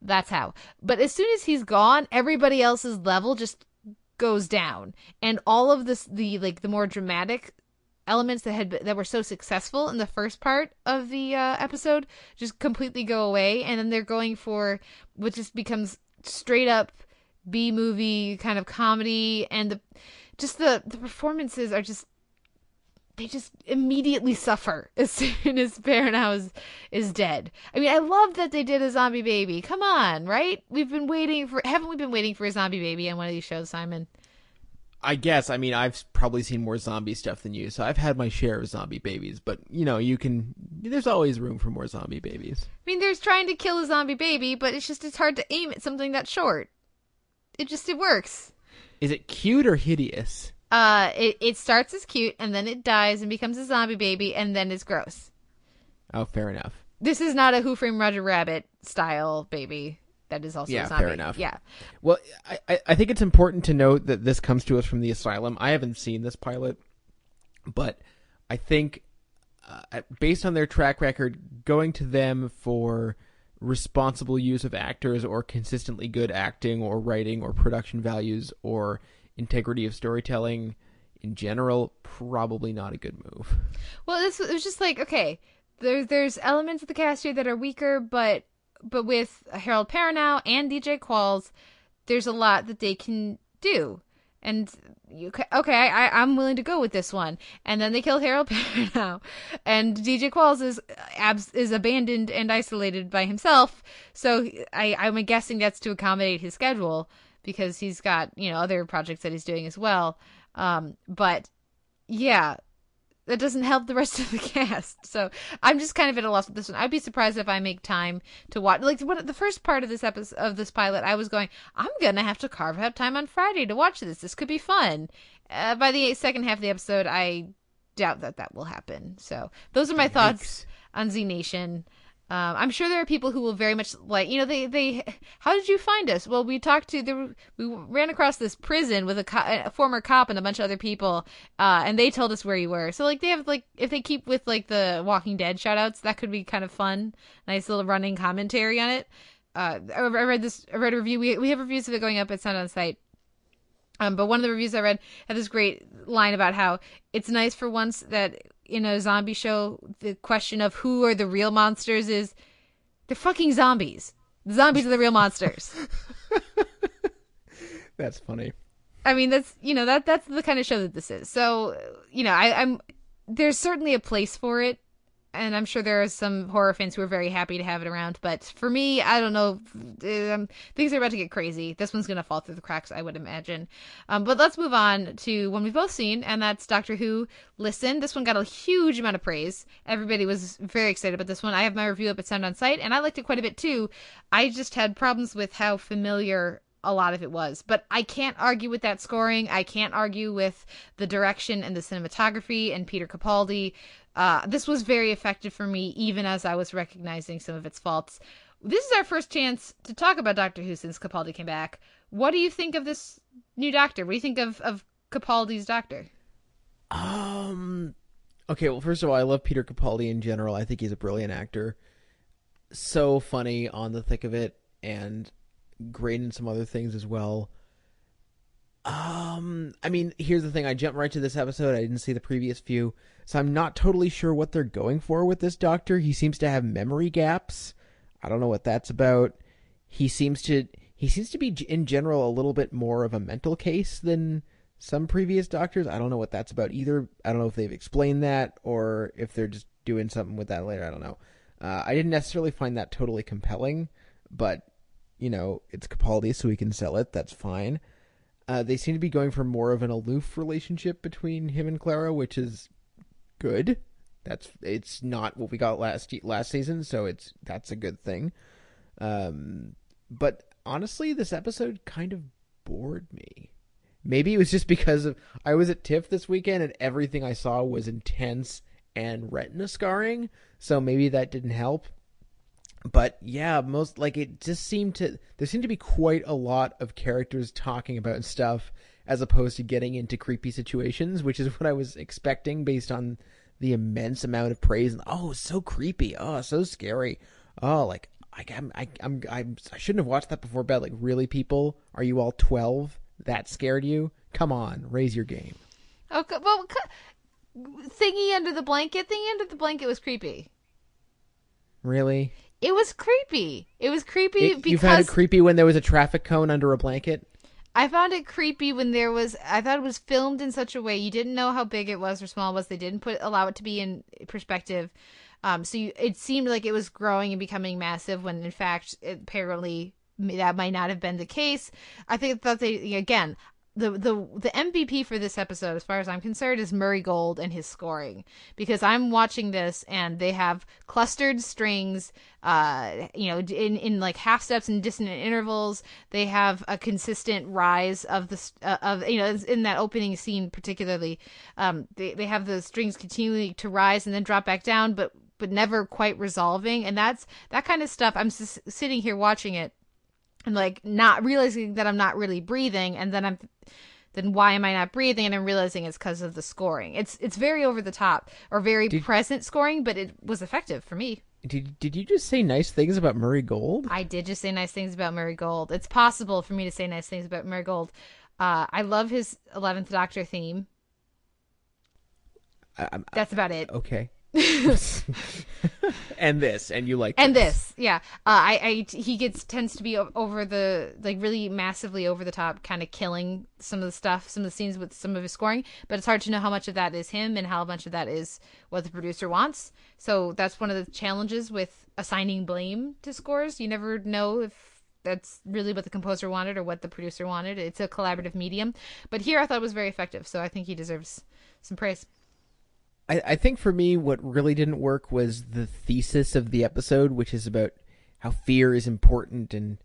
that's how. But as soon as he's gone, everybody else's level just goes down. And all of this, the, like, the more dramatic elements that had that were so successful in the first part of the uh, episode just completely go away and then they're going for what just becomes straight up B movie kind of comedy and the just the the performances are just they just immediately suffer as soon as Perrineau is, is dead. I mean, I love that they did a zombie baby. Come on, right? We've been waiting for haven't we been waiting for a zombie baby on one of these shows, Simon? I guess. I mean, I've probably seen more zombie stuff than you, so I've had my share of zombie babies. But you know, you can. There's always room for more zombie babies. I mean, there's trying to kill a zombie baby, but it's just it's hard to aim at something that short. It just it works. Is it cute or hideous? Uh, it it starts as cute and then it dies and becomes a zombie baby and then it's gross. Oh, fair enough. This is not a Who Framed Roger Rabbit style baby. That is also yeah, fair enough. Yeah. Well, I- I think it's important to note that this comes to us from the asylum. I haven't seen this pilot, but I think uh, based on their track record, going to them for responsible use of actors or consistently good acting or writing or production values or integrity of storytelling in general, probably not a good move. Well, this it was just like okay, there's there's elements of the cast here that are weaker, but but with Harold Perrineau and DJ Qualls, there's a lot that they can do. And you okay, I I'm willing to go with this one. And then they kill Harold Perrineau, and DJ Qualls is abs is abandoned and isolated by himself. So I I'm guessing that's to accommodate his schedule because he's got you know other projects that he's doing as well. Um, but yeah, that doesn't help the rest of the cast. So I'm just kind of at a loss with this one. I'd be surprised if I make time to watch. Like what the first part of this episode of this pilot, I was going, I'm gonna have to carve out time on Friday to watch this. This could be fun. Uh, by the second half of the episode, I doubt that that will happen. So those are my thoughts on Z Nation. Um, I'm sure there are people who will very much like, you know, they, they, how did you find us? Well, we talked to, the, we ran across this prison with a, co- a former cop and a bunch of other people, uh, and they told us where you were. So, like, they have, like, if they keep with, like, the Walking Dead shoutouts, that could be kind of fun. Nice little running commentary on it. Uh, I I read this, I read a review. We, we have reviews of it going up at Sound on Sight. Um, but one of the reviews I read had this great line about how it's nice for once that in a zombie show, the question of who are the real monsters is they're fucking zombies. The zombies are the real monsters. That's funny. I mean, that's you know that that's the kind of show that this is. So you know, I, I'm there's certainly a place for it, and I'm sure there are some horror fans who are very happy to have it around. But for me, I don't know. Um, things are about to get crazy. This one's gonna fall through the cracks, I would imagine. Um, but let's move on to one we've both seen, and that's Doctor Who. Listen, this one got a huge amount of praise. Everybody was very excited about this one. I have my review up at Sound on Sight, and I liked it quite a bit too. I just had problems with how familiar a lot of it was. But I can't argue with that scoring. I can't argue with the direction and the cinematography and Peter Capaldi. Uh, this was very effective for me, even as I was recognizing some of its faults. This is our first chance to talk about Doctor Who since Capaldi came back. What do you think of this new Doctor? What do you think of, of Capaldi's Doctor? Um. Okay, well, first of all, I love Peter Capaldi in general. I think he's a brilliant actor. So funny on the thick of it, and great in some other things as well. Um, I mean, here's the thing. I jumped right to this episode. I didn't see the previous few, so I'm not totally sure what they're going for with this doctor. He seems to have memory gaps. I don't know what that's about. He seems to he seems to be in general a little bit more of a mental case than some previous doctors. I don't know what that's about either. I don't know if they've explained that or if they're just doing something with that later. I don't know. Uh, I didn't necessarily find that totally compelling, but you know, it's Capaldi, so we can sell it. That's fine. Uh, they seem to be going for more of an aloof relationship between him and Clara, which is good. That's it's not what we got last last season, so it's that's a good thing. Um, but honestly, this episode kind of bored me. Maybe it was just because of I was at TIFF this weekend and everything I saw was intense and retina scarring, so maybe that didn't help. But yeah, most like it just seemed to there seemed to be quite a lot of characters talking about stuff as opposed to getting into creepy situations, which is what I was expecting based on the immense amount of praise and oh, so creepy, oh, so scary, oh, like I, I'm, I, I'm, I'm, I shouldn't have watched that before bed. Like, really, people, are you all twelve? That scared you? Come on, raise your game. Oh, okay, well, thingy under the blanket, thingy under the blanket was creepy. Really? It was creepy. It was creepy It- because you found it creepy when there was a traffic cone under a blanket. I found it creepy when there was. I thought it was filmed in such a way you didn't know how big it was or small it was. They didn't put allow it to be in perspective. Um, so you, it seemed like it was growing and becoming massive when in fact it, apparently that might not have been the case. I think that they again the the the MVP for this episode, as far as I'm concerned, is Murray Gold and his scoring because I'm watching this and they have clustered strings, uh, you know, in in like half steps and dissonant intervals. They have a consistent rise of the uh, of you know in that opening scene particularly, um, they they have the strings continuing to rise and then drop back down, but but never quite resolving, and that's that kind of stuff. I'm s- sitting here watching it and like not realizing that I'm not really breathing and then I'm then why am I not breathing and I'm realizing it's because of the scoring. It's it's very over the top or very present scoring, but it was effective for me. Did Did you just say nice things about Murray Gold? I did just say nice things about Murray Gold. It's possible for me to say nice things about Murray Gold. Uh, I love his Eleventh Doctor theme. I, I'm- That's about it. Okay. and this, and you like and this. yeah. Uh, I, I he gets tends to be over the like really massively over the top kind of killing some of the stuff some of the scenes with some of his scoring but it's hard to know how much of that is him and how much of that is what the producer wants. So that's one of the challenges with assigning blame to scores. You never know if that's really what the composer wanted or what the producer wanted. It's a collaborative medium. But here i thought it was very effective so i think he deserves some praise I, I think for me, what really didn't work was the thesis of the episode, which is about how fear is important and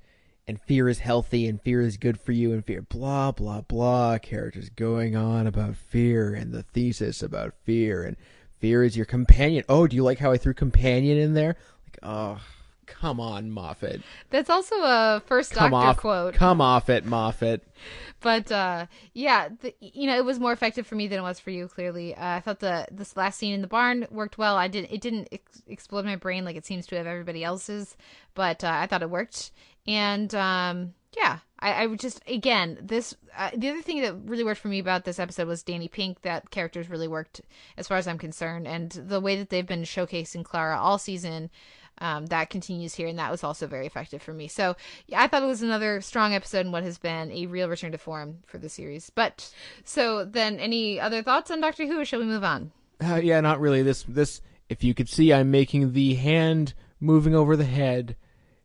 and fear is healthy and fear is good for you and fear blah blah blah. Characters going on about fear and the thesis about fear and fear is your companion. Oh, do you like how I threw companion in there? Like, oh, come on, Moffat. that's also a first Come doctor off, quote. Come off it, Moffat. but uh yeah the, you know it was more effective for me than it was for you clearly. Uh, i thought the this last scene in the barn worked well. I didn't it didn't ex- explode my brain like it seems to have everybody else's but uh, i thought it worked. And um yeah i, I would just again this uh, the other thing that really worked for me about this episode was danny pink. That character's really worked as far as i'm concerned. And the way that they've been showcasing clara all season um, that continues here, and that was also very effective for me. So yeah, I thought it was another strong episode in what has been a real return to form for the series. But so then, any other thoughts on Doctor Who, or shall we move on? Uh, yeah, not really. This this if you could see, I'm making the hand moving over the head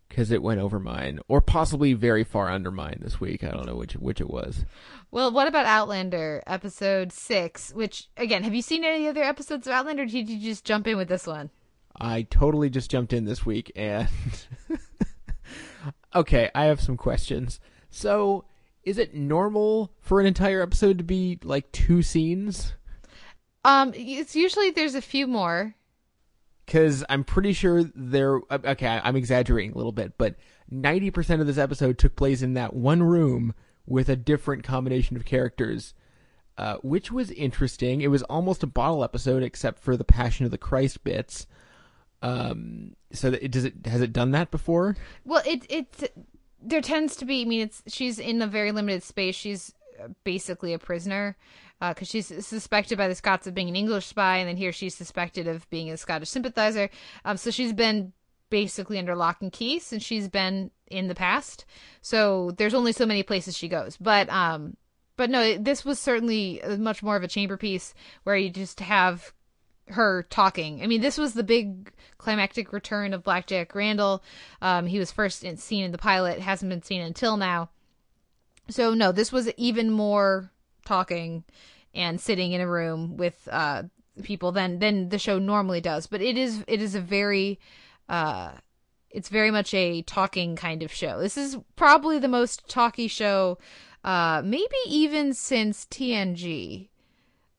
because it went over mine, or possibly very far under mine this week. I don't know which which it was. Well, what about Outlander episode six? Which again, have you seen any other episodes of Outlander? Or did you just jump in with this one? I totally just jumped in this week and Okay, I have some questions. So, is it normal for an entire episode to be like two scenes? Um, it's usually there's a few more. Cuz I'm pretty sure there okay, I'm exaggerating a little bit, but 90% of this episode took place in that one room with a different combination of characters. Uh, which was interesting. It was almost a bottle episode, except for the Passion of the Christ bits. Um, so does it has it done that before? Well, it it there tends to be. I mean, it's she's in a very limited space. She's basically a prisoner because she's suspected by the Scots of being an English spy, and then here she's suspected of being a Scottish sympathizer. Um, so she's been basically under lock and key since she's been in the past. So there's only so many places she goes. But um, but no, this was certainly much more of a chamber piece where you just have her talking. I mean, this was the big climactic return of Black Jack Randall. Um, he was first in, seen in the pilot, hasn't been seen until now. So no, this was even more talking and sitting in a room with uh, people than than the show normally does. But it is it is a very uh, it's very much a talking kind of show. This is probably the most talky show, uh, maybe even since TNG.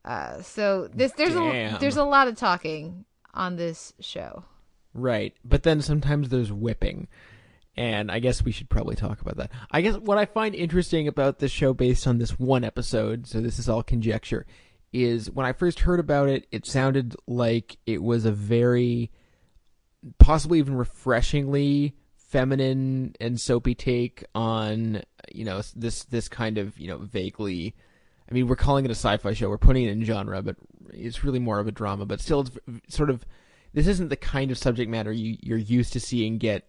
Uh, so this there's Damn. a there's a lot of talking on this show. Right. But then sometimes there's whipping. And I guess we should probably talk about that. I guess what I find interesting about this show based on this one episode, so this is all conjecture, is when I first heard about it, it sounded like it was a very possibly even refreshingly feminine and soapy take on, you know, this this kind of, you know, vaguely I mean, we're calling it a sci-fi show. We're putting it in genre, but it's really more of a drama. But still, it's sort of this isn't the kind of subject matter you, you're used to seeing get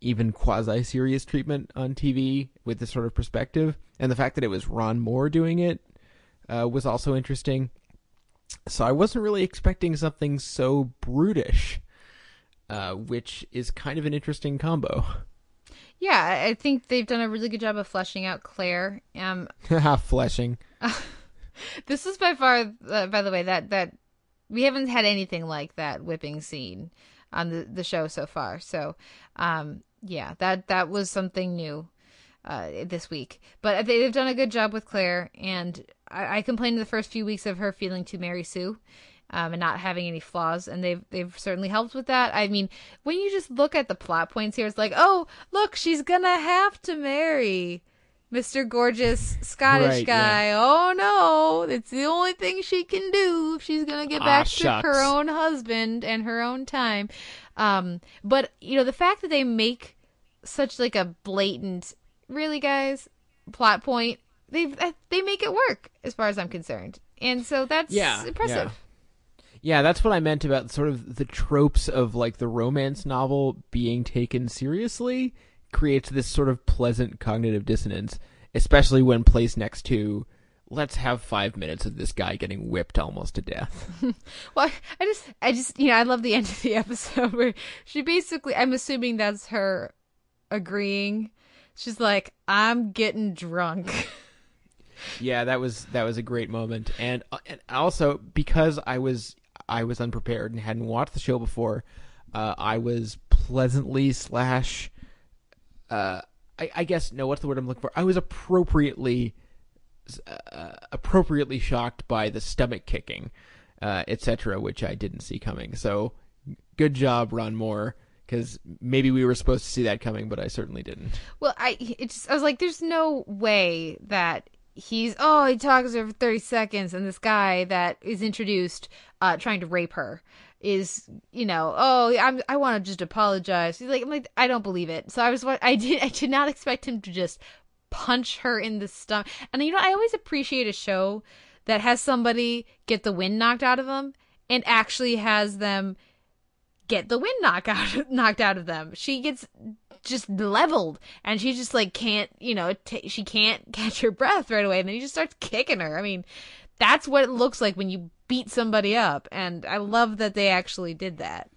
even quasi-serious treatment on TV with this sort of perspective. And the fact that it was Ron Moore doing it uh, was also interesting. So I wasn't really expecting something so brutish, uh, which is kind of an interesting combo. Yeah, I think they've done a really good job of fleshing out Claire. Um, Fleshing. this is by far, uh, by the way, that that we haven't had anything like that whipping scene on the the show so far. So, um, yeah, that that was something new uh, this week. But they've done a good job with Claire, and I, I complained the first few weeks of her feeling too Mary Sue. Um, and not having any flaws, and they've they've certainly helped with that. I mean, when you just look at the plot points here, it's like, oh, look, she's gonna have to marry Mr. Gorgeous Scottish Right, guy. Oh no, it's the only thing she can do if she's gonna get Ah, back to shucks. her own husband and her own time. Um, but you know, the fact that they make such like a blatant, really, guys, plot point, they they make it work as far as I'm concerned, and so that's Yeah, impressive. yeah. Yeah, that's what I meant about sort of the tropes of like the romance novel being taken seriously creates this sort of pleasant cognitive dissonance, especially when placed next to let's have 5 minutes of this guy getting whipped almost to death. Well, I just, I just, you know, I love the end of the episode where she basically, I'm assuming that's her agreeing. She's like, I'm getting drunk. yeah, that was that was a great moment, and, uh, and also because I was I was unprepared and hadn't watched the show before, uh, I was pleasantly slash, uh, I, I guess no, what's the word I'm looking for? I was appropriately, uh, appropriately shocked by the stomach kicking, uh, etc., which I didn't see coming. So, good job, Ron Moore. Because maybe we were supposed to see that coming, but I certainly didn't. Well, I, just, I was like, there's no way that he's, oh, he talks to her for 30 seconds, and this guy that is introduced, uh, trying to rape her is, you know, oh, I'm, I want to just apologize. He's like, I'm like, I don't believe it. So I was, I did, I did not expect him to just punch her in the stomach. And you know, I always appreciate a show that has somebody get the wind knocked out of them and actually has them get the wind knocked out knocked out of them. She gets just leveled and she just like can't, you know, t- she can't catch her breath right away and then he just starts kicking her. I mean, that's what it looks like when you beat somebody up and I love that they actually did that.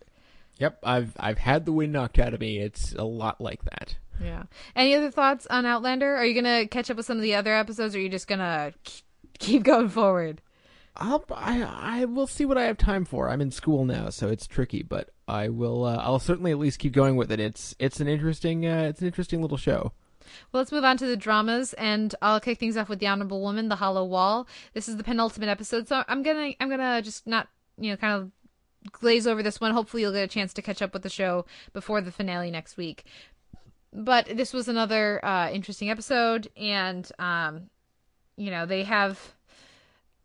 Yep, I've I've had the wind knocked out of me. It's a lot like that. Yeah. Any other thoughts on Outlander? Are you going to catch up with some of the other episodes or are you just going to keep going forward? I'll I I will see what I have time for. I'm in school now, so it's tricky, but I will. Uh, I'll certainly at least keep going with it. It's it's an interesting uh, it's an interesting little show. Well, let's move on to the dramas, and I'll kick things off with the Honorable Woman, The Hollow Wall. This is the penultimate episode, so I'm gonna I'm gonna just not you know kind of glaze over this one. Hopefully, you'll get a chance to catch up with the show before the finale next week. But this was another uh, interesting episode, and um, you know they have.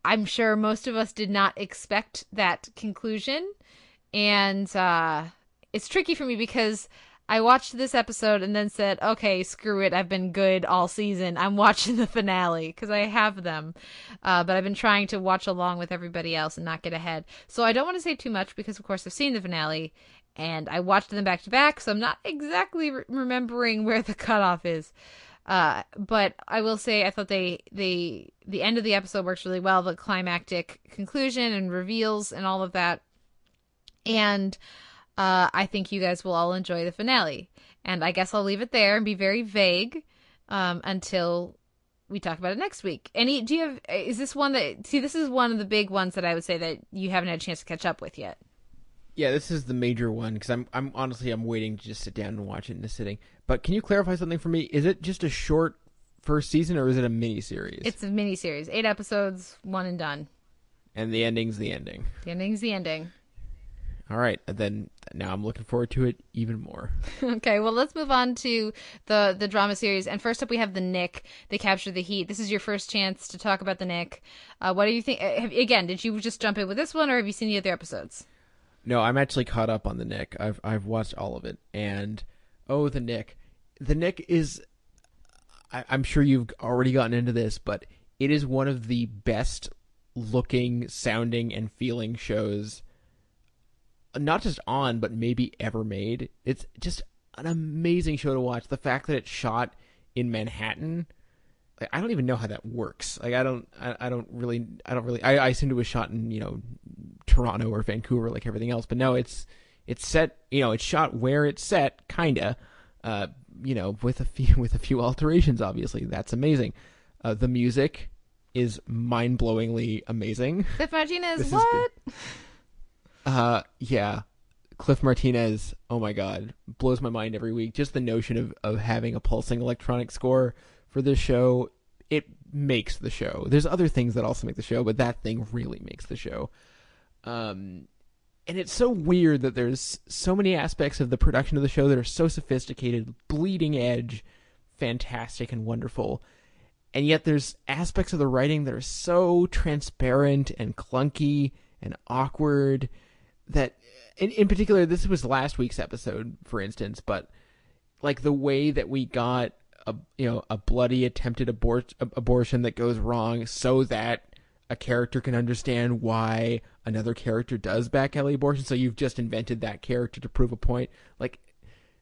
I'm sure most of us did not expect that conclusion, and uh, it's tricky for me because I watched this episode and then said, okay, screw it. I've been good all season. I'm watching the finale because I have them. Uh, but I've been trying to watch along with everybody else and not get ahead. So I don't want to say too much because, of course, I've seen the finale and I watched them back to back. So I'm not exactly re- remembering where the cutoff is. Uh, but I will say I thought they they the end of the episode works really well. The climactic conclusion and reveals and all of that, and uh, I think you guys will all enjoy the finale. And I guess I'll leave it there and be very vague um, until we talk about it next week. Any do you have? Is this one that see? This is one of the big ones that I would say that you haven't had a chance to catch up with yet. Yeah, this is the major one because I'm I'm honestly I'm waiting to just sit down and watch it in a sitting. But can you clarify something for me? Is it just a short first season or is it a mini series? It's a mini series, eight episodes, one and done. And the ending's the ending. The ending's the ending. All right, then now I'm looking forward to it even more. okay, well let's move on to the the drama series. And first up, we have the Knick. They capture the heat. This is your first chance to talk about the Knick. Uh, what do you think? Have, again, did you just jump in with this one, or have you seen the other episodes? No, I'm actually caught up on the Knick. I've I've watched all of it, and oh, the Knick, the Knick is. I, I'm sure you've already gotten into this, but it is one of the best looking, sounding, and feeling shows. Not just on, but maybe ever made. It's just an amazing show to watch. The fact that it's shot in Manhattan, like, I don't even know how that works. Like I don't, I, I don't really, I don't really. I, I assumed it was shot in you know Toronto or Vancouver, like everything else. But no, it's it's set. You know, it's shot where it's set, kinda. Uh, you know, with a few with a few alterations. Obviously, that's amazing. Uh, the music is mind blowingly amazing. Cliff Martinez, what? Uh, yeah. Cliff Martinez, oh my god, blows my mind every week. Just the notion of, of having a pulsing electronic score for this show, it makes the show. There's other things that also make the show, but that thing really makes the show. Um, and it's so weird that there's so many aspects of the production of the show that are so sophisticated, bleeding edge, fantastic, and wonderful. And yet there's aspects of the writing that are so transparent and clunky and awkward that in, in particular this was last week's episode for instance but like the way that we got a you know a bloody attempted abort abortion that goes wrong so that a character can understand why another character does back alley abortion so you've just invented that character to prove a point like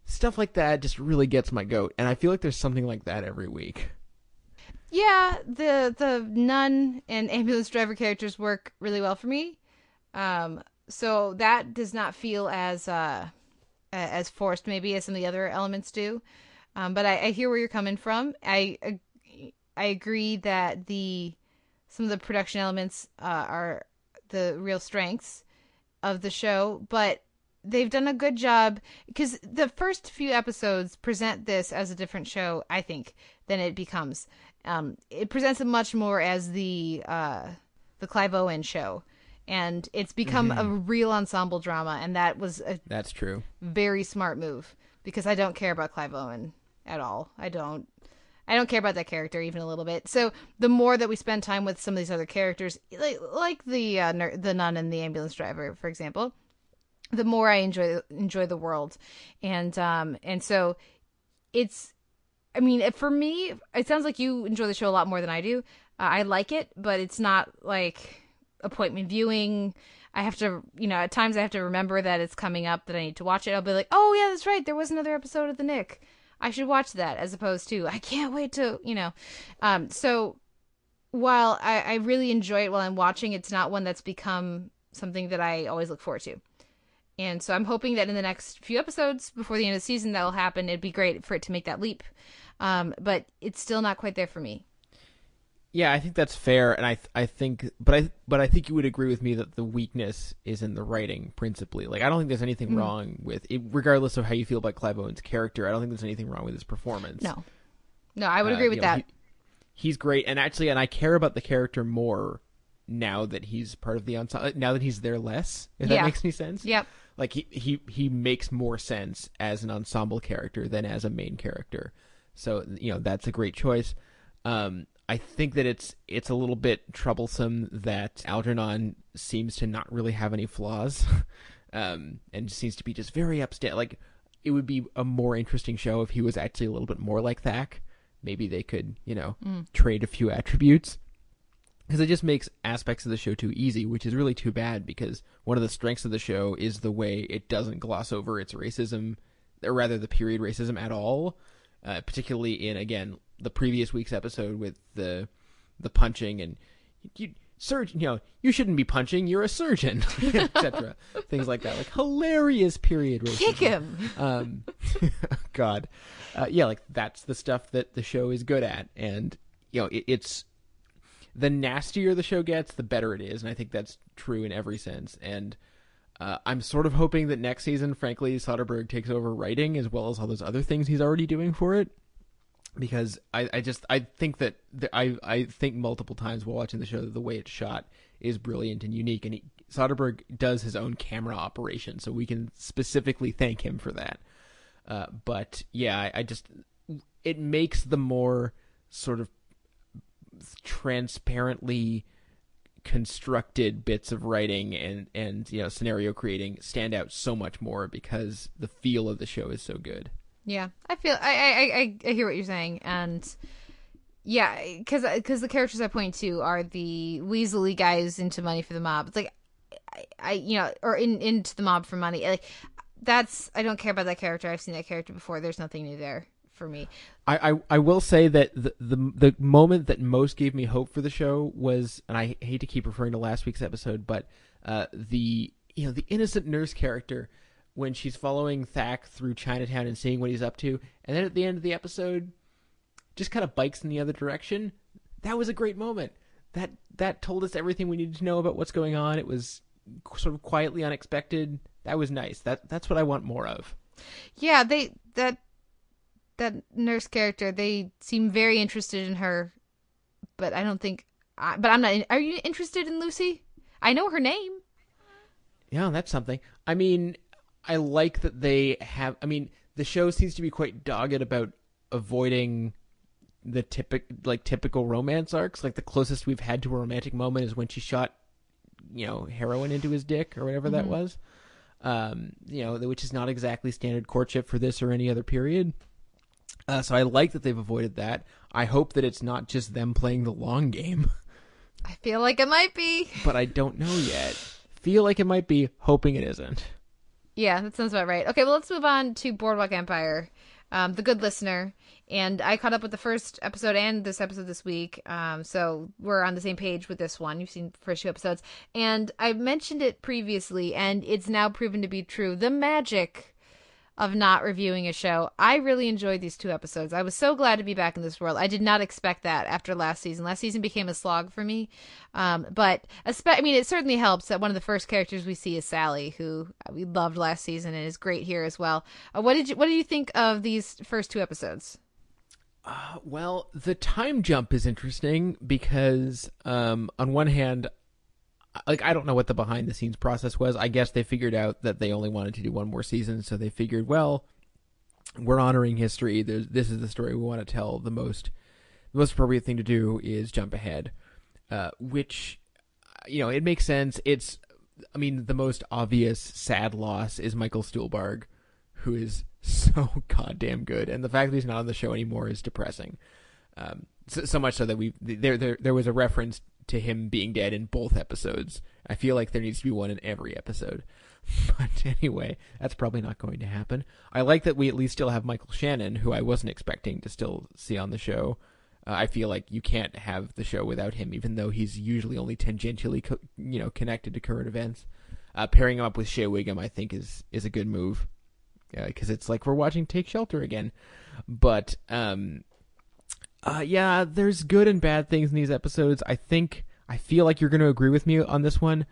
stuff like that just really gets my goat and i feel like there's something like that every week. Yeah the the nun and ambulance driver characters work really well for me. Um so that does not feel as uh as forced maybe as some of the other elements do. Um but i, I hear where you're coming from. I i agree that the some of the production elements uh, are the real strengths of the show but they've done a good job because the first few episodes present this as a different show i think than it becomes. Um it presents it much more as the uh the clive owen show and it's become mm-hmm. a real ensemble drama and that was a that's true. very smart move because i don't care about clive owen at all. I don't i don't care about that character even a little bit. So the more that we spend time with some of these other characters like, like the uh, ner- the nun and the ambulance driver for example the more i enjoy enjoy the world. And um and so it's i mean for me it sounds like you enjoy the show a lot more than i do. Uh, i like it but it's not like appointment viewing. I have to, you know, at times I have to remember that it's coming up that I need to watch it. I'll be like, oh yeah, that's right. There was another episode of The Knick. I should watch that as opposed to I can't wait to, you know. Um, so while I, I really enjoy it while I'm watching, it's not one that's become something that I always look forward to. And so I'm hoping that in the next few episodes before the end of the season that'll happen. It'd be great for it to make that leap. Um, but it's still not quite there for me. Yeah, I think that's fair, and I I think, but I but I think you would agree with me that the weakness is in the writing principally. Like I don't think there's anything mm. wrong with it, regardless of how you feel about Clive Owen's character. I don't think there's anything wrong with his performance. No, no, I would uh, agree with that. Know, he, he's great, and actually, and I care about the character more now that he's part of the ensemble. Now that he's there less, if yeah. that makes any sense. Yep. Like he he he makes more sense as an ensemble character than as a main character. So you know that's a great choice. Um, I think that it's it's a little bit troublesome that Algernon seems to not really have any flaws, um, and seems to be just very upset. Like it would be a more interesting show if he was actually a little bit more like Thack. Maybe they could, you know, Mm. trade a few attributes. Because it just makes aspects of the show too easy, which is really too bad because one of the strengths of the show is the way it doesn't gloss over its racism, or rather the period racism at all. Uh, particularly in, again, the previous week's episode with the the punching and you, surgeon, you know, you shouldn't be punching, you're a surgeon, etc. Things like that. Like hilarious period racism. Kick him. Um, God, uh, yeah, like that's the stuff that the show is good at, and you know, it, it's the nastier the show gets, the better it is, and I think that's true in every sense. And uh, I'm sort of hoping that next season, frankly, Soderbergh takes over writing as well as all those other things he's already doing for it. Because I, I just I think that the, I I think multiple times while watching the show that the way it's shot is brilliant and unique, and he, Soderbergh does his own camera operation, so we can specifically thank him for that. Uh, but yeah, I, I just it makes the more sort of transparently constructed bits of writing and and you know scenario creating stand out so much more because the feel of the show is so good. Yeah, I feel I I I, I hear what you're saying, and yeah, because because the characters I point to are the Weasley guys into money for the mob. It's like I, I you know or in into the mob for money. Like that's I don't care about that character. I've seen that character before. There's nothing new there for me. I, I, I will say that the, the the moment that most gave me hope for the show was, and I hate to keep referring to last week's episode, but uh, the you know the innocent nurse character when she's following Thack through Chinatown and seeing what he's up to, and then at the end of the episode, just kind of bikes in the other direction. That was a great moment. That that told us everything we needed to know about what's going on. It was sort of quietly unexpected. That was nice. That that's what I want more of. Yeah, they that that nurse character. They seem very interested in her, but I don't think. I, but I'm not. Are you interested in Lucy? I know her name. Yeah, that's something. I mean, I like that they have. I mean, the show seems to be quite dogged about avoiding the typic like typical romance arcs. Like the closest we've had to a romantic moment is when she shot, you know, heroin into his dick or whatever that Mhm. was. Um, you know, which is not exactly standard courtship for this or any other period. Uh, so I like that they've avoided that. I hope that it's not just them playing the long game, I feel like it might be. but I don't know yet. Feel like it might be, hoping it isn't. Yeah, that sounds about right. Okay, well, let's move on to Boardwalk Empire, um, The Good Listener. And I caught up with the first episode and this episode this week. Um, so we're on the same page with this one. You've seen the first two episodes. And I mentioned it previously, and it's now proven to be true. The magic of not reviewing a show. I really enjoyed these two episodes. I was so glad to be back in this world. I did not expect that after last season. Last season became a slog for me. Um, but I mean, it certainly helps that one of the first characters we see is Sally, who we loved last season and is great here as well. Uh, what did you What did you think of these first two episodes? Uh, well, the time jump is interesting because, um, on one hand, like I don't know what the behind the scenes process was. I guess they figured out that they only wanted to do one more season, so they figured, well, we're honoring history. There's, this is the story we want to tell. The most, the most appropriate thing to do is jump ahead, uh, which, you know, it makes sense. It's, I mean, the most obvious sad loss is Michael Stuhlbarg, who is so goddamn good, and the fact that he's not on the show anymore is depressing. Um, so, so much so that we there there there was a reference to him being dead in both episodes. I feel like there needs to be one in every episode. But anyway, that's probably not going to happen. I like that we at least still have Michael Shannon, who I wasn't expecting to still see on the show. Uh, I feel like you can't have the show without him, even though he's usually only tangentially, co- you know, connected to current events. Uh, pairing him up with Shea Whigham, I think, is is a good move because it's like we're watching Take Shelter again. But um, uh, yeah, there's good and bad things in these episodes. I think I feel like you're going to agree with me on this one.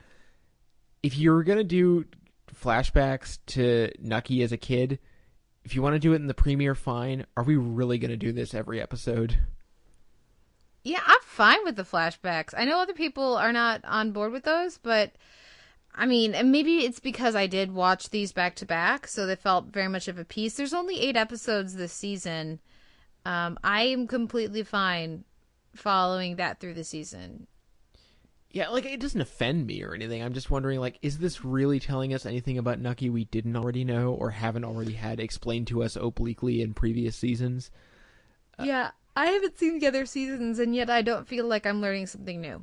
If you're going to do flashbacks to Nucky as a kid, if you want to do it in the premiere, fine. Are we really going to do this every episode? Yeah, I'm fine with the flashbacks. I know other people are not on board with those, but I mean, and maybe it's because I did watch these back to back, so they felt very much of a piece. There's only eight episodes this season. Um, I am completely fine following that through the season. Yeah, like it doesn't offend me or anything. I'm just wondering, like, is this really telling us anything about Nucky we didn't already know or haven't already had explained to us obliquely in previous seasons? yeah, I haven't seen the other seasons, and yet I don't feel like I'm learning something new.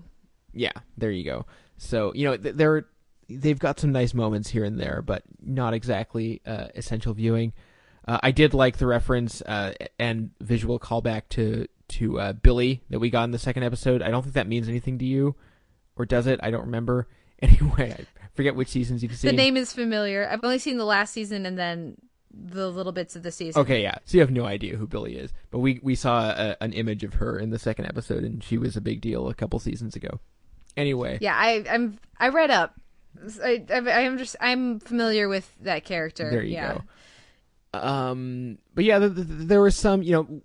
Yeah, there you go. So you know, th- they're they've got some nice moments here and there, but not exactly uh, essential viewing. Uh, I did like the reference uh, and visual callback to to uh, Billy that we got in the second episode. I don't think that means anything to you, or does it? I don't remember. Anyway, I forget which seasons you've seen. The name is familiar. I've only seen the last season and then the little bits of the season. Okay, yeah. So you have no idea who Billy is, but we we saw a, an image of her in the second episode, and she was a big deal a couple seasons ago. Anyway, Yeah, I I'm I read up. I, I I'm just I'm familiar with that character. There you yeah. go. Um, but yeah, th- th- there were some, you know,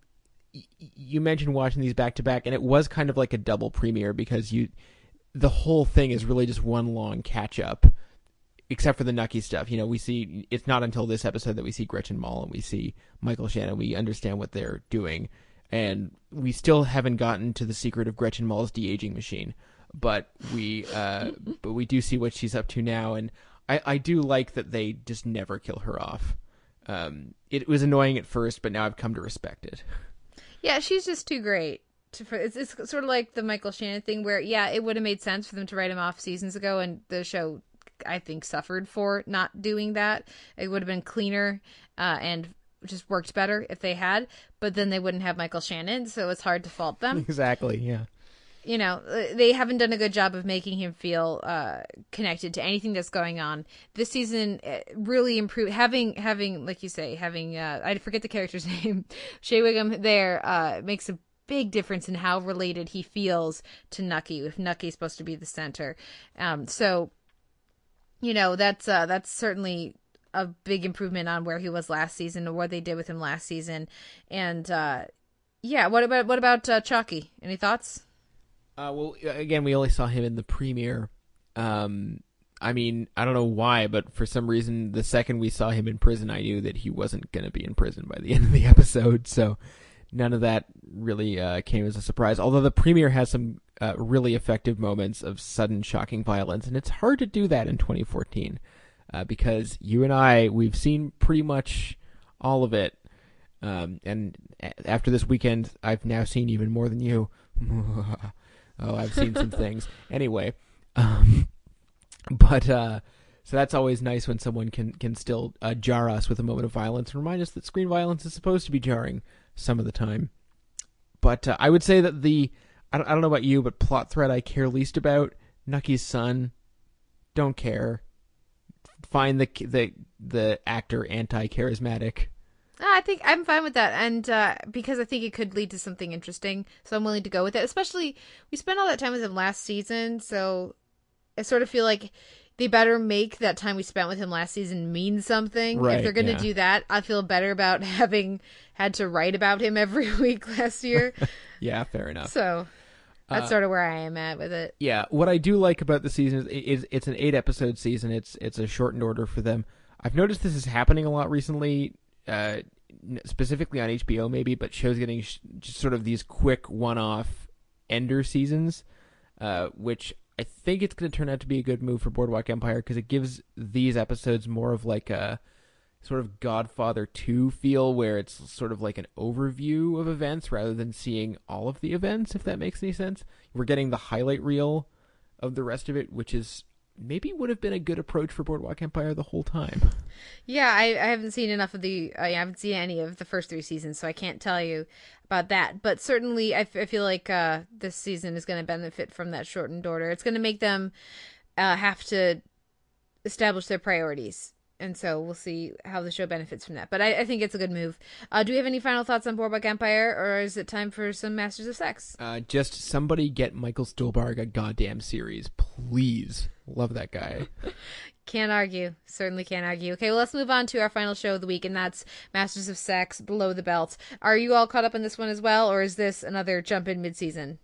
y- you mentioned watching these back to back, and it was kind of like a double premiere because you, the whole thing is really just one long catch up, except for the Nucky stuff. You know, we see it's not until this episode that we see Gretchen Mol and we see Michael Shannon. We understand what they're doing, and we still haven't gotten to the secret of Gretchen Mol's de aging machine. But we, uh, but we do see what she's up to now, and I, I do like that they just never kill her off. Um, it was annoying at first, but now I've come to respect it. Yeah, she's just too great. To, for, it's, it's sort of like the Michael Shannon thing, where yeah, it would have made sense for them to write him off seasons ago, and the show, I think, suffered for not doing that. It would have been cleaner uh, and just worked better if they had, but then they wouldn't have Michael Shannon, so it's hard to fault them. exactly. Yeah. You know uh, they haven't done a good job of making him feel uh connected to anything that's going on. This season uh, really improved having having like you say having uh i forget the character's name. Shea Whigham there uh makes a big difference in how related he feels to nucky if nucky's supposed to be the center. Um so you know that's uh that's certainly a big improvement on where he was last season or what they did with him last season. And yeah what about what about chalky? Any thoughts Uh, well, again, we only saw him in the premiere. Um, I mean, I don't know why, but for some reason, the second we saw him in prison, I knew that he wasn't going to be in prison by the end of the episode. So none of that really uh, came as a surprise. Although the premiere has some uh, really effective moments of sudden, shocking violence, and it's hard to do that in 2014 uh, because you and I, we've seen pretty much all of it. Um, and after this weekend, I've now seen even more than you. oh, I've seen some things. Anyway, um, but uh, so that's always nice when someone can can still uh, jar us with a moment of violence and remind us that screen violence is supposed to be jarring some of the time. But uh, I would say that the I don't, I don't know about you, but plot thread I care least about Nucky's son. Don't care. Find the the the actor anti charismatic. I think I'm fine with that, and uh, because I think it could lead to something interesting, so I'm willing to go with it. Especially, we spent all that time with him last season, so I sort of feel like they better make that time we spent with him last season mean something. Right, if they're going to yeah. do that, I feel better about having had to write about him every week last year. Yeah, fair enough. so that's Uh, sort of where I am at with it. Yeah, what I do like about the season is, is it's an eight episode season. It's it's a shortened order for them. I've noticed this is happening a lot recently, uh, specifically on HBO maybe, but shows getting sh- just sort of these quick one off ender seasons, uh, which I think it's going to turn out to be a good move for Boardwalk Empire because it gives these episodes more of like a sort of Godfather 2 feel where it's sort of like an overview of events rather than seeing all of the events, if that makes any sense. We're getting the highlight reel of the rest of it, which is maybe would have been a good approach for Boardwalk Empire the whole time. Yeah, I, I haven't seen enough of the. I haven't seen any of the first three seasons, so I can't tell you about that. But certainly, I, f- I feel like uh, this season is going to benefit from that shortened order. It's going to make them uh, have to establish their priorities, and so we'll see how the show benefits from that. But I, I think it's a good move. Uh, do we have any final thoughts on Boardwalk Empire, or is it time for some Masters of Sex? Uh, just somebody get Michael Stuhlbarg a goddamn series, please. Love that guy. Can't argue. Certainly can't argue. Okay, well, let's move on to our final show of the week, and that's Masters of Sex Below the Belt. Are you all caught up on this one as well, or is this another jump in midseason?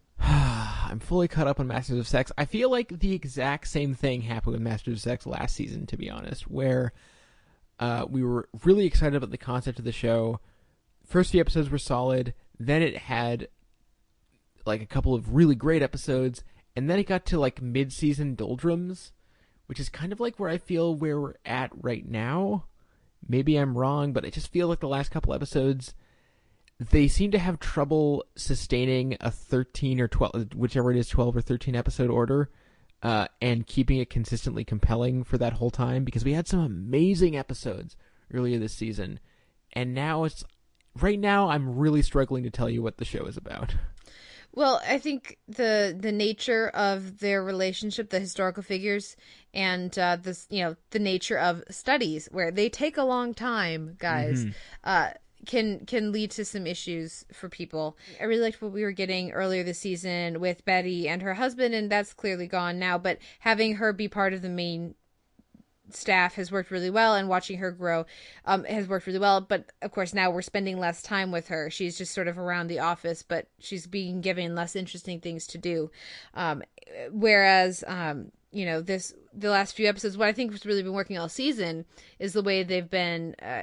I'm fully caught up on Masters of Sex. I feel like the exact same thing happened with Masters of Sex last season, to be honest, where uh, we were really excited about the concept of the show. First few episodes were solid. Then it had like a couple of really great episodes, and then it got to like mid-season doldrums, which is kind of like where I feel where we're at right now. Maybe I'm wrong, but I just feel like the last couple episodes they seem to have trouble sustaining a 13 or 12 whichever it is 12 or 13 episode order uh, and keeping it consistently compelling for that whole time because we had some amazing episodes earlier this season and now it's right now i'm really struggling to tell you what the show is about Well, I think the the nature of their relationship, the historical figures, and uh, this you know the nature of studies where they take a long time, guys. Mhm. Uh, can can lead to some issues for people. I really liked what we were getting earlier this season with Betty and her husband, and that's clearly gone now. But having her be part of the main staff has worked really well and watching her grow um, has worked really well but of course now we're spending less time with her she's just sort of around the office but she's being given less interesting things to do um, whereas um, you know this the last few episodes what i think has really been working all season is the way they've been uh,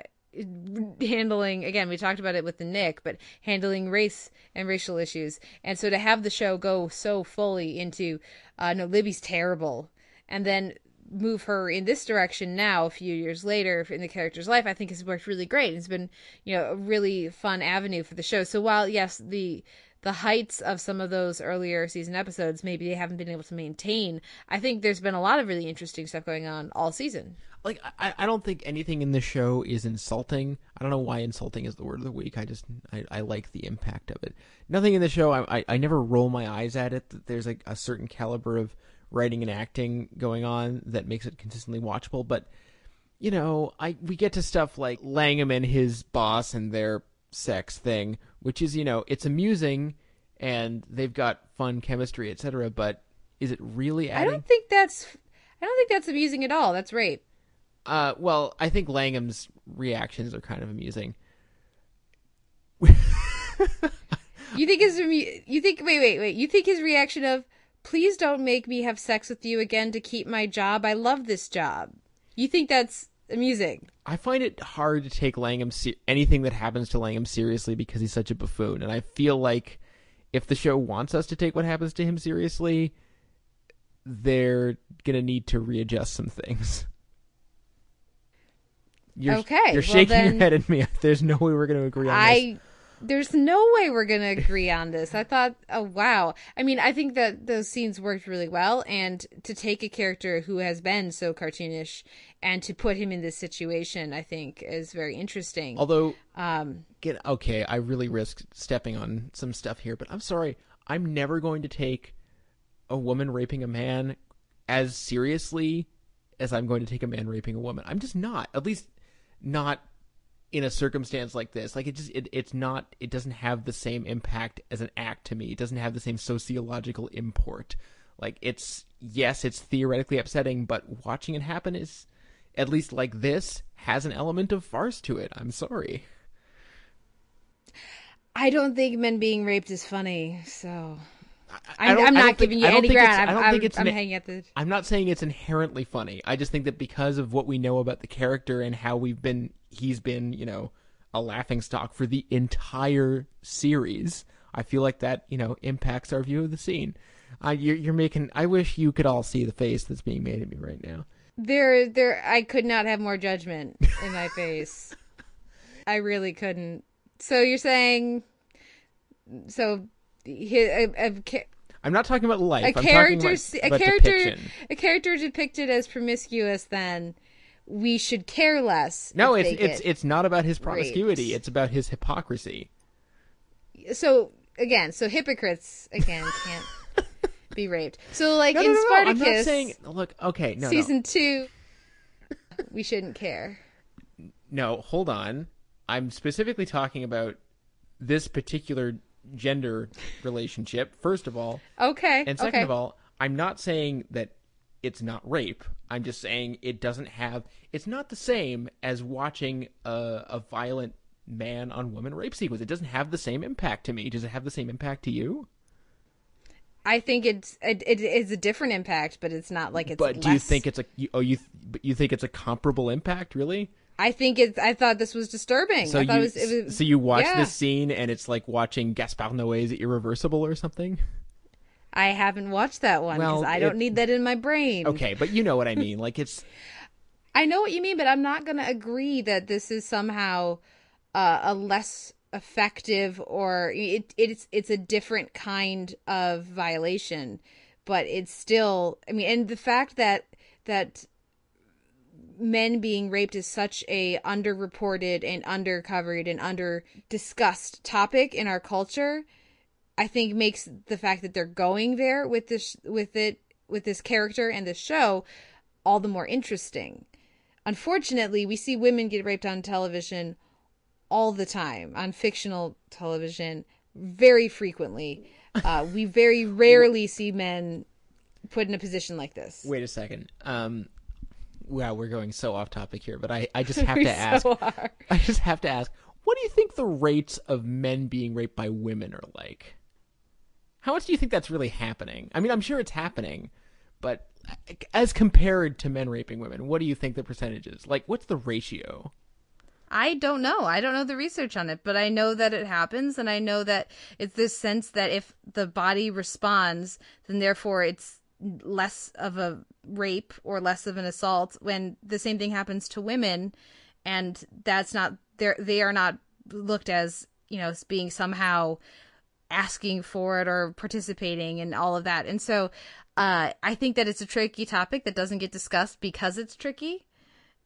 handling again we talked about it with the Knick but handling race and racial issues. And so to have the show go so fully into uh no libby's terrible. And then move her in this direction now a few years later in the character's life i think has worked really great. It's been you know a really fun avenue for the show. So while yes the the heights of some of those earlier season episodes maybe they haven't been able to maintain i think there's been a lot of really interesting stuff going on all season like I, I don't think anything in the show is insulting. I don't know why insulting is the word of the week. I just I, I like the impact of it. Nothing in the show. I I, I never roll my eyes at it. That there's like a certain caliber of writing and acting going on that makes it consistently watchable. But you know, I we get to stuff like Langham and his boss and their sex thing, which is you know it's amusing and they've got fun chemistry, etc. But is it really i don't think that's i don't think that's amusing at all that's rape Uh, well, I think Langham's reactions are kind of amusing. You think his you think wait wait wait. You think his reaction of please don't make me have sex with you again to keep my job. I love this job. You think that's amusing? I find it hard to take Langham se- anything that happens to Langham seriously because he's such a buffoon, and I feel like if the show wants us to take what happens to him seriously, they're gonna need to readjust some things. You're, Okay, you're shaking then- your head at me. There's no way we're gonna agree on this. I there's no way we're gonna agree on this. I thought, oh wow. I mean, I think that those scenes worked really well, and to take a character who has been so cartoonish and to put him in this situation, I think is very interesting. Although, um, get okay, I really risk stepping on some stuff here, but I'm sorry. I'm never going to take a woman raping a man as seriously as I'm going to take a man raping a woman. I'm just not. At least not in a circumstance like this. Like it just it, it's not it doesn't have the same impact as an act to me. It doesn't have the same sociological import. Like it's yes, it's theoretically upsetting, but watching it happen is at least like this has an element of farce to it. I'm sorry. I don't think men being raped is funny, so I I'm I don't think- giving you any ground. I I'm, don't I'm, think it's I'm an- hanging at the. I'm not saying it's inherently funny. I just think that because of what we know about the character and how we've been, he's been, you know, a laughing stock for the entire series. I feel like that, you know, impacts our view of the scene. Uh, you're, you're making. I wish you could all see the face that's being made at me right now. There, there. I could not have more judgment in my face. I really couldn't. So you're saying, so he, a, a, I'm not talking about life. a I'm talking character, about, a character, depiction. a character depicted as promiscuous, then we should care less. No, it's it's it's not about his raped. promiscuity. It's about his hypocrisy. So again, so hypocrites again can't be raped. So like No, in no, no, Spartacus, I'm not saying. Look, okay, no, no. season two, we shouldn't care. No, hold on. I'm specifically talking about this particular gender relationship, first of all. Okay, And second okay. of all, I'm not saying that it's not rape. I'm just saying it doesn't have. It's not the same as watching a, a violent man on woman rape sequence. It doesn't have the same impact to me. Does it have the same impact to you? I think it's it, it is a different impact, but it's not like it's. but do you think it's a? You, oh, you but you think it's a comparable impact? Really? I think it's. I thought this was disturbing. So I thought you it was, it was. so you watch yeah. this scene and it's like watching Gaspar Noé's Irreversible or something. I haven't watched that one because Well, I don't it- need that in my brain. Okay, but you know what I mean. Like it's I know what you mean, but I'm not going to agree that this is somehow uh, a less effective or it it's it's a different kind of violation, but it's still. I mean, and the fact that that men being raped is such a underreported and undercovered and under discussed topic in our culture i think makes the fact that they're going there with this with it with this character and this show all the more interesting. Unfortunately we see women get raped on television all the time on fictional television very frequently. Uh, we very rarely see men put in a position like this. Wait a second. Um, wow, we're going so off topic here, but I I just have to ask. so. I just have to ask. What do you think the rates of men being raped by women are like? How much do you think that's really happening? I mean, I'm sure it's happening, but uh, as compared to men raping women, what do you think the percentage is? Like, what's the ratio? I don't know. I don't know the research on it, but I know that it happens, and I know that it's this sense that if the body responds, then therefore it's less of a rape or less of an assault. When the same thing happens to women, and that's not they they are not looked as you know as being somehow asking for it or participating and all of that. And so uh, I think that it's a tricky topic that doesn't get discussed because it's tricky.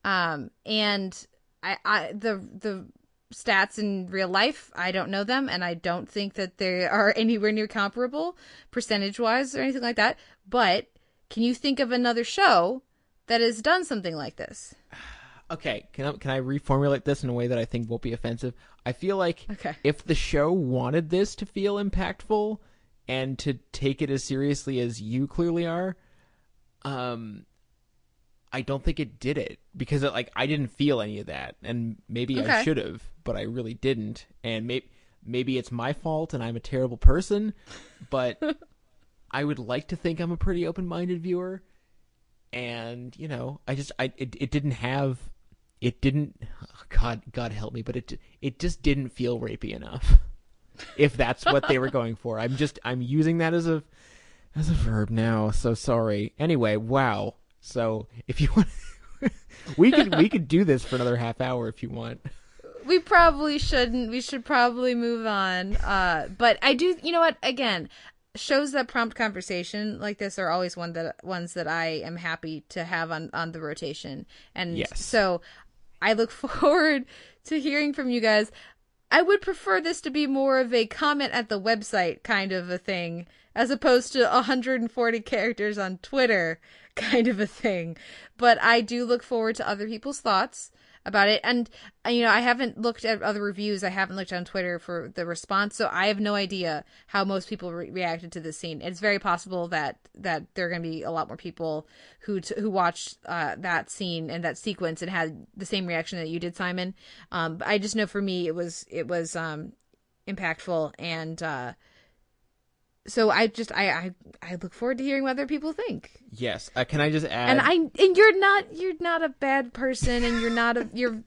Um, and I, I the the stats in real life, I don't know them, and I don't think that they are anywhere near comparable percentage wise or anything like that. But can you think of another show that has done something like this? Okay, can I, can I reformulate this in a way that I think won't be offensive? I feel like Okay. if the show wanted this to feel impactful and to take it as seriously as you clearly are, um, I don't think it did it because it, like I didn't feel any of that, and maybe I should have, but I really didn't, and maybe maybe it's my fault and I'm a terrible person, but I would like to think I'm a pretty open-minded viewer, and you know, I just I it, it didn't have it didn't oh, God God help me, but it it just didn't feel rapey enough. If that's what they were going for, I'm just I'm using that as a as a verb now. So sorry. Anyway, wow. So if you want, we could we could do this for another half hour if you want. we probably shouldn't. We should probably move on. Uh, but I do. You know what? Again, shows that prompt conversation like this are always one that ones that I am happy to have on on the rotation. And Yes. so I look forward to hearing from you guys. I would prefer this to be more of a comment at the website kind of a thing, as opposed to 140 characters on Twitter kind of a thing. But I do look forward to other people's thoughts about it. And, uh, you know, I haven't looked at other reviews. I haven't looked on Twitter for the response. So I have no idea how most people re- reacted to this scene. It's very possible that, that there are going to be a lot more people who, t- who watched, uh, that scene and that sequence and had the same reaction that you did, Simon. Um, but I just know for me, it was, it was, um, impactful and, uh, so I just I, I I look forward to hearing what other people think. Yes. Uh, can I just add? And I and you're not you're not a bad person and you're not a you're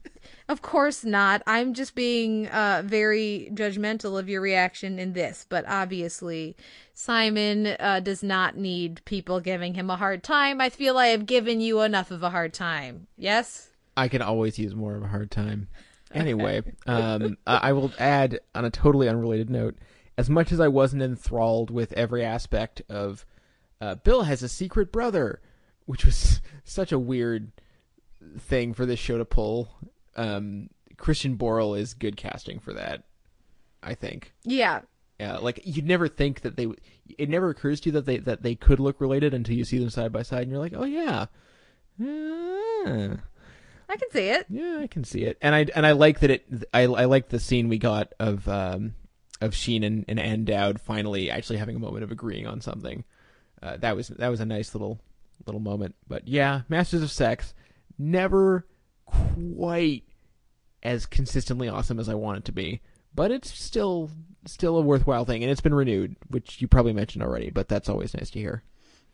of course not. I'm just being uh very judgmental of your reaction in this, but obviously Simon uh does not need people giving him a hard time. I feel I have given you enough of a hard time. Yes? I can always use more of a hard time. Anyway, um, I I will add on a totally unrelated note. As much as I wasn't enthralled with every aspect of uh, Bill has a secret brother, which was such a weird thing for this show to pull. Um, Christian Borle is good casting for that, I think. Yeah. Yeah, like you'd never think that they. It never occurs to you that they that they could look related until you see them side by side, and you're like, oh yeah, yeah. I can see it. Yeah, I can see it, and I and I like that it. I I like the scene we got of um of Sheen and, and Dowd finally actually having a moment of agreeing on something. Uh, that was that was a nice little little moment. But yeah, Masters of Sex never quite as consistently awesome as I want it to be, but it's still still a worthwhile thing, and it's been renewed, which you probably mentioned already. But that's always nice to hear.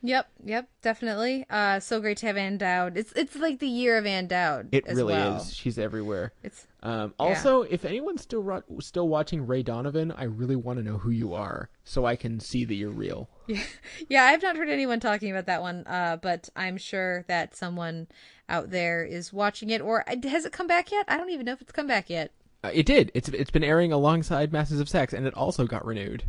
Yep, yep, definitely. Uh, so great to have Ann Dowd. It's it's like the year of Ann Dowd. It really well. is. She's everywhere. It's um, yeah. also if anyone's still ro- still watching Ray Donovan, I really want to know who you are so I can see that you're real. Yeah, yeah. I've not heard anyone talking about that one, uh, but I'm sure that someone out there is watching it. Or uh, has it come back yet? I don't even know if it's come back yet. Uh, it did. It's it's been airing alongside Masters of Sex, and it also got renewed.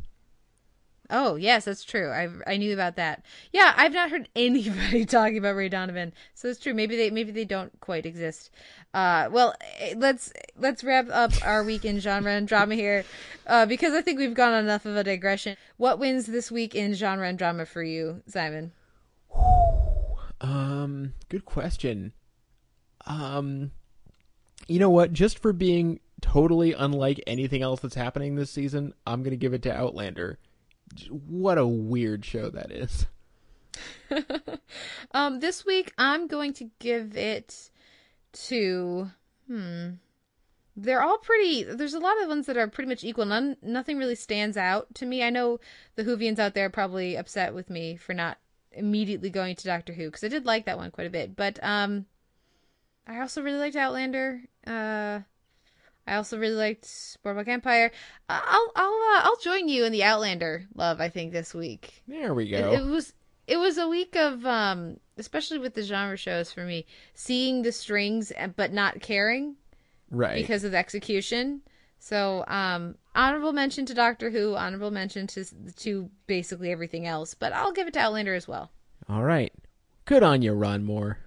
Oh yes, that's true. I I knew about that. Yeah, I've not heard anybody talking about Ray Donovan, so it's true. Maybe they maybe they don't quite exist. Uh, well, eh, let's let's wrap up our week in genre and drama here, uh, because I think we've gone on enough of a digression. What wins this week in genre and drama for you, Simon? Um, good question. Um, you know what? Just for being totally unlike anything else that's happening this season, I'm gonna give it to Outlander. What a weird show that is. um, this week I'm going to give it to hmm. They're all pretty. There's a lot of ones that are pretty much equal. None, nothing really stands out to me. I know the Whovians out there are probably upset with me for not immediately going to Doctor Who because I did like that one quite a bit. But um, I also really liked Outlander. Uh, I also really liked Boardwalk Empire. I'll I'll uh, I'll join you in the Outlander love. I think this week. There we go. It, it, was it was a week of um, especially with the genre shows for me, seeing the strings but not caring, right? Because of the execution. So um, honorable mention to Doctor Who, honorable mention to to basically everything else. But I'll give it to Outlander as well. All right, good on you, Ron Moore.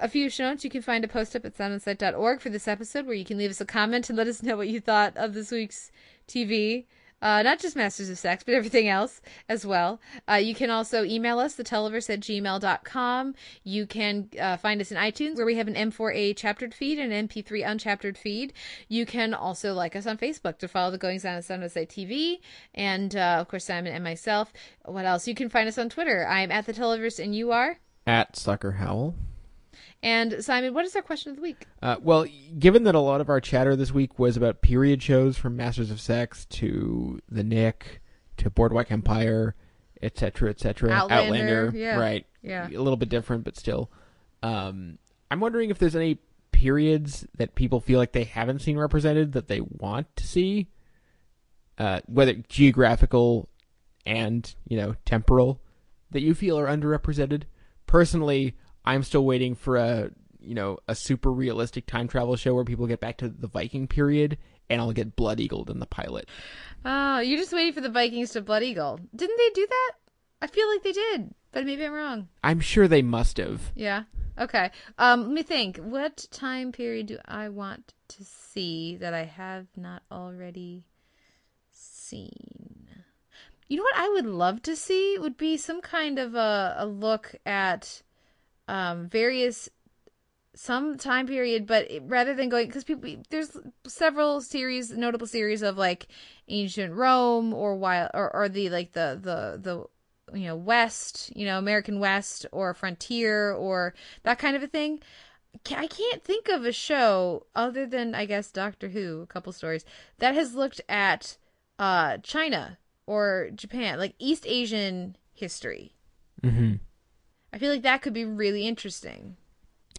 A few show notes. You can find a post up at soundonsight.org for this episode where you can leave us a comment and let us know what you thought of this week's TV. Uh, not just Masters of Sex, but everything else as well. Uh, you can also email us, theteleverse at gmail.com. You can uh, find us in iTunes, where we have an M4A chaptered feed and an MP3 unchaptered feed. You can also like us on Facebook to follow the goings on at on TV. And, uh, of course, Simon and myself. What else? You can find us on Twitter. I'm at the Televerse, and you are? At Sucker Howl. And Simon, what is our question of the week? Uh, well, given that a lot of our chatter this week was about period shows from Masters of Sex to The Knick to Boardwalk Empire, etc., etc., Outlander, Outlander yeah. right? Yeah. a little bit different, but still. Um, I'm wondering if there's any periods that people feel like they haven't seen represented that they want to see, uh, whether geographical and you know temporal, that you feel are underrepresented. Personally, I'm still waiting for a you know a super realistic time travel show where people get back to the Viking period, and I'll get blood eagled in the pilot. Oh, you're just waiting for the Vikings to blood eagle. Didn't they do that? I feel like they did, but maybe I'm wrong. I'm sure they must have. Yeah. Okay. Um, let me think. What time period do I want to see that I have not already seen? You know what I would love to see would be some kind of a, a look at um, various some time period, but rather than going because people there's several series, notable series of like ancient Rome or wild or, or the like the the the you know West, you know American West or frontier or that kind of a thing. I can't think of a show other than I guess Doctor Who, a couple stories that has looked at uh China or Japan, like East Asian history. Mm-hmm. I feel like that could be really interesting.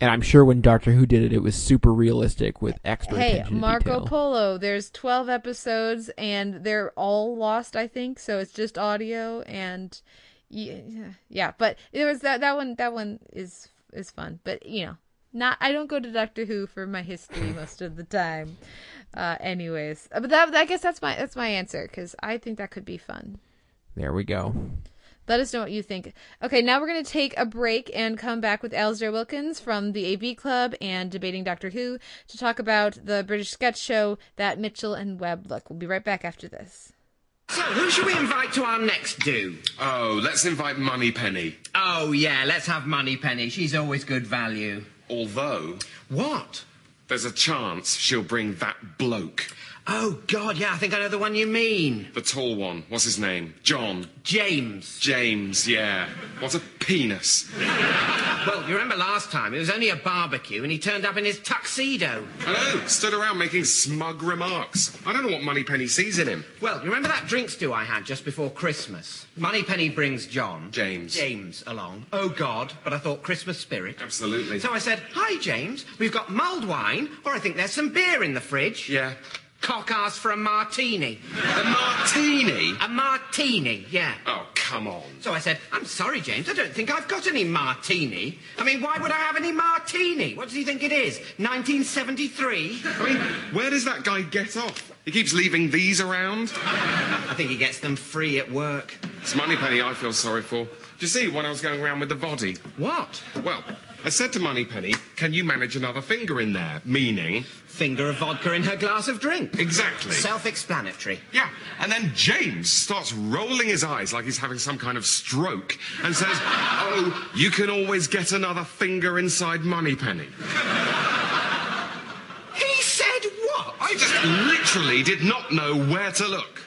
And I'm sure when Doctor Who did it, it was super realistic with extra Hey, Marco. Polo. There's 12 episodes and they're all lost, I think. So it's just audio and yeah, yeah. But it was that that one. That one is is fun. But you know, not. I don't go to Doctor Who for my history most of the time. Uh, anyways, but that I guess that's my that's my answer because I think that could be fun. There we go. Let us know what you think. Okay, now we're going to take a break and come back with Alasdair Wilkins from the AV Club and Debating Doctor Who to talk about the British sketch show That Mitchell and Webb Look. We'll be right back after this. So, who should we invite to our next do? Oh, let's invite Moneypenny. Oh, yeah, let's have Moneypenny. She's always good value. Although, What? there's a chance she'll bring that bloke. Oh, God, yeah, I think I know the one you mean. The tall one. What's his name? John. James. James, yeah. What a penis. Well, you remember last time? It was only a barbecue and he turned up in his tuxedo. I know. Stood around making smug remarks. I don't know what Moneypenny sees in him. Well, you remember that drink stew I had just before Christmas? Moneypenny brings John. James. James along. Oh, God, but I thought Christmas spirit. Absolutely. So I said, Hi, James. We've got mulled wine, or I think there's some beer in the fridge. Yeah. Cock asked for a martini. A martini? A martini, yeah. Oh, come on. So I said, I'm sorry, James, I don't think I've got any martini. I mean, why would I have any martini? What does he think it is? 1973? I mean, where does that guy get off? He keeps leaving these around. I think he gets them free at work. It's Moneypenny I feel sorry for. Do you see when I was going around with the body? What? Well, I said to Moneypenny, can you manage another finger in there? Meaning? Finger of vodka in her glass of drink. Exactly. Self-explanatory. Yeah, and then James starts rolling his eyes like he's having some kind of stroke and says, Oh, you can always get another finger inside Moneypenny. He said what? I just literally did not know where to look.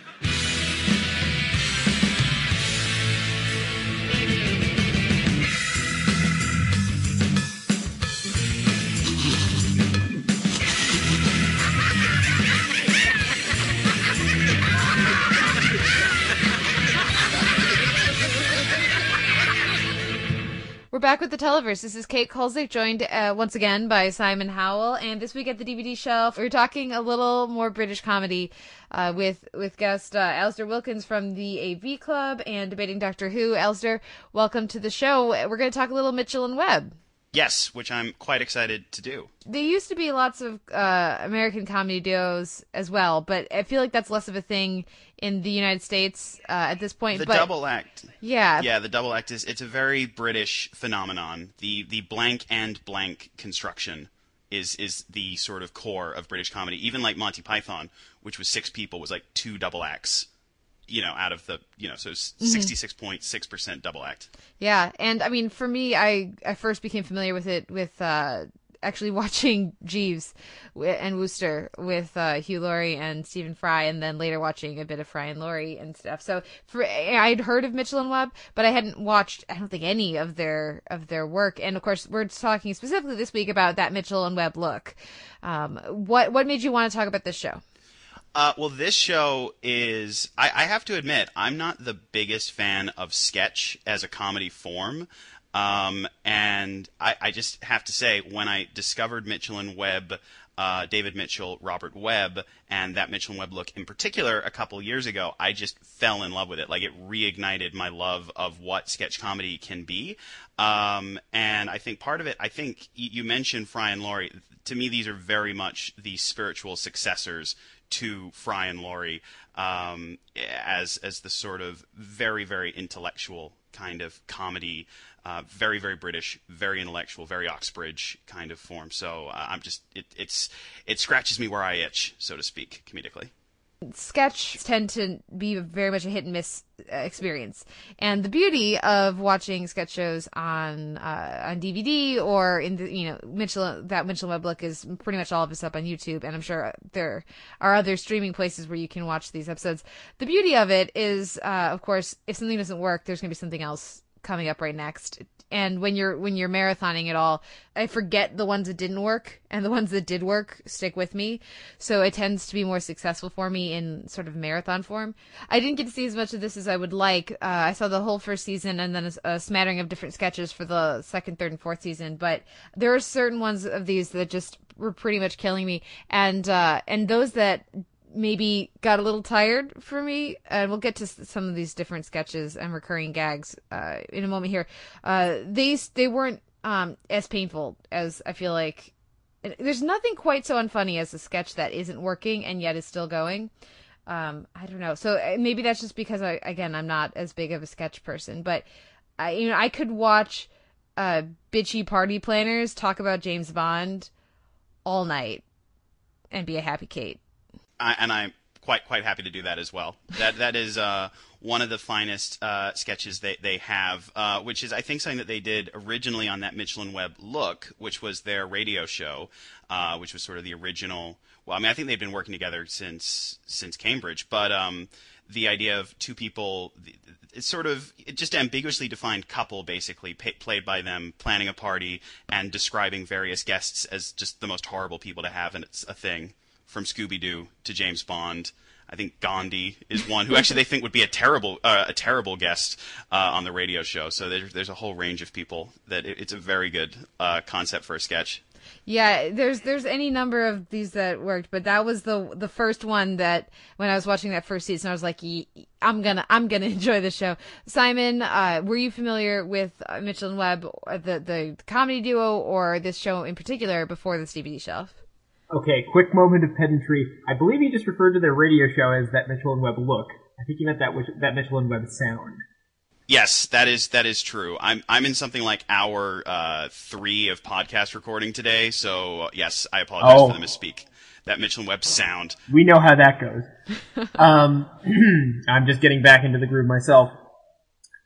We're back with the Televerse. This is Kate Kulzick, joined uh, once again by Simon Howell. And this week at the DVD shelf, we're talking a little more British comedy uh, with with guest uh, Alasdair Wilkins from the AV Club and debating Doctor Who. Alasdair, welcome to the show. We're going to talk a little Mitchell and Webb. Yes, which I'm quite excited to do. There used to be lots of uh, American comedy duos as well, but I feel like that's less of a thing in the United States uh, at this point. The but, double act. Yeah. Yeah, the double act is it's a very British phenomenon. The the blank and blank construction is is the sort of core of British comedy. Even like Monty Python, which was six people, was like two double acts. You know, out of the you know, so sixty six point six percent double act. Yeah, and I mean, for me, I I first became familiar with it with uh, actually watching Jeeves and Wooster with uh, Hugh Laurie and Stephen Fry, and then later watching a bit of Fry and Laurie and stuff. So for I'd heard of Mitchell and Webb, but I hadn't watched I don't think any of their of their work. And of course, we're talking specifically this week about that Mitchell and Webb look. Um, what what made you want to talk about this show? Uh, well, this show is. I, I, have to admit, I'm not the biggest fan of sketch as a comedy form. Um, and I, I, just have to say, when I discovered Mitchell and Webb, uh, David Mitchell, Robert Webb, and that Mitchell and Webb look in particular a couple years ago, I just fell in love with it. Like it reignited my love of what sketch comedy can be. Um, and I think part of it, I think you mentioned Fry and Laurie. To me, these are very much the spiritual successors to Fry and Laurie um, as as the sort of very very intellectual kind of comedy, uh, very very British, very intellectual, very Oxbridge kind of form. So uh, I'm just it, it's it scratches me where I itch, so to speak, comedically sketch tend to be very much a hit and miss uh, experience. And the beauty of watching sketch shows on uh, on dvd or in the you know mitchell that mitchell webb look is pretty much all of us up on youtube. And i'm sure there are other streaming places where you can watch these episodes. The beauty of it is uh, of course if something doesn't work there's going to be something else coming up right next and when you're when you're marathoning it all i forget the ones that didn't work and the ones that did work stick with me. So it tends to be more successful for me in sort of marathon form. I didn't get to see as much of this as i would like. Uh, i saw the whole first season and then a, a, smattering of different sketches for the second third and fourth season. But there are certain ones of these that just were pretty much killing me. And uh, and those that maybe got a little tired for me and we'll get to some of these different sketches and recurring gags uh, in a moment here. Uh, they they weren't um, as painful as i feel like there's nothing quite so unfunny as a sketch that isn't working and yet is still going. Um, i don't know. So uh, maybe that's just because i again i'm not as big of a sketch person but i you know i could watch uh, bitchy party planners talk about james bond all night and be a happy kate I, and I'm quite quite happy to do that as well. That that is uh, one of the finest uh, sketches they they have, uh, which is I think something that they did originally on that Mitchell and Webb look, which was their radio show, uh, which was sort of the original well, I mean, I think they've been working together since since Cambridge, but um, the idea of two people, it's sort of just ambiguously defined couple, basically pa- played by them planning a party and describing various guests as just the most horrible people to have, and it's a thing from Scooby Doo to James Bond. I think Gandhi is one who actually they think would be a terrible uh, a terrible guest uh, on the radio show. So there's there's a whole range of people that it, it's a very good uh, concept for a sketch. Yeah, there's there's any number of these that worked, but that was the the first one that when I was watching that first season, I was like, I'm gonna I'm gonna enjoy the show. Simon, uh, were you familiar with uh, Mitchell and Webb, the the comedy duo, or this show in particular before this DVD shelf? Okay, quick moment of pedantry. I believe you just referred to their radio show as that Mitchell and Webb look. I think you meant that that Mitchell and Webb sound. Yes, that is that is true. I'm I'm in something like hour uh, three of podcast recording today, so uh, yes, I apologize oh. for the misspeak. That Mitchell and Webb sound. We know how that goes. um, I'm just getting back into the groove myself.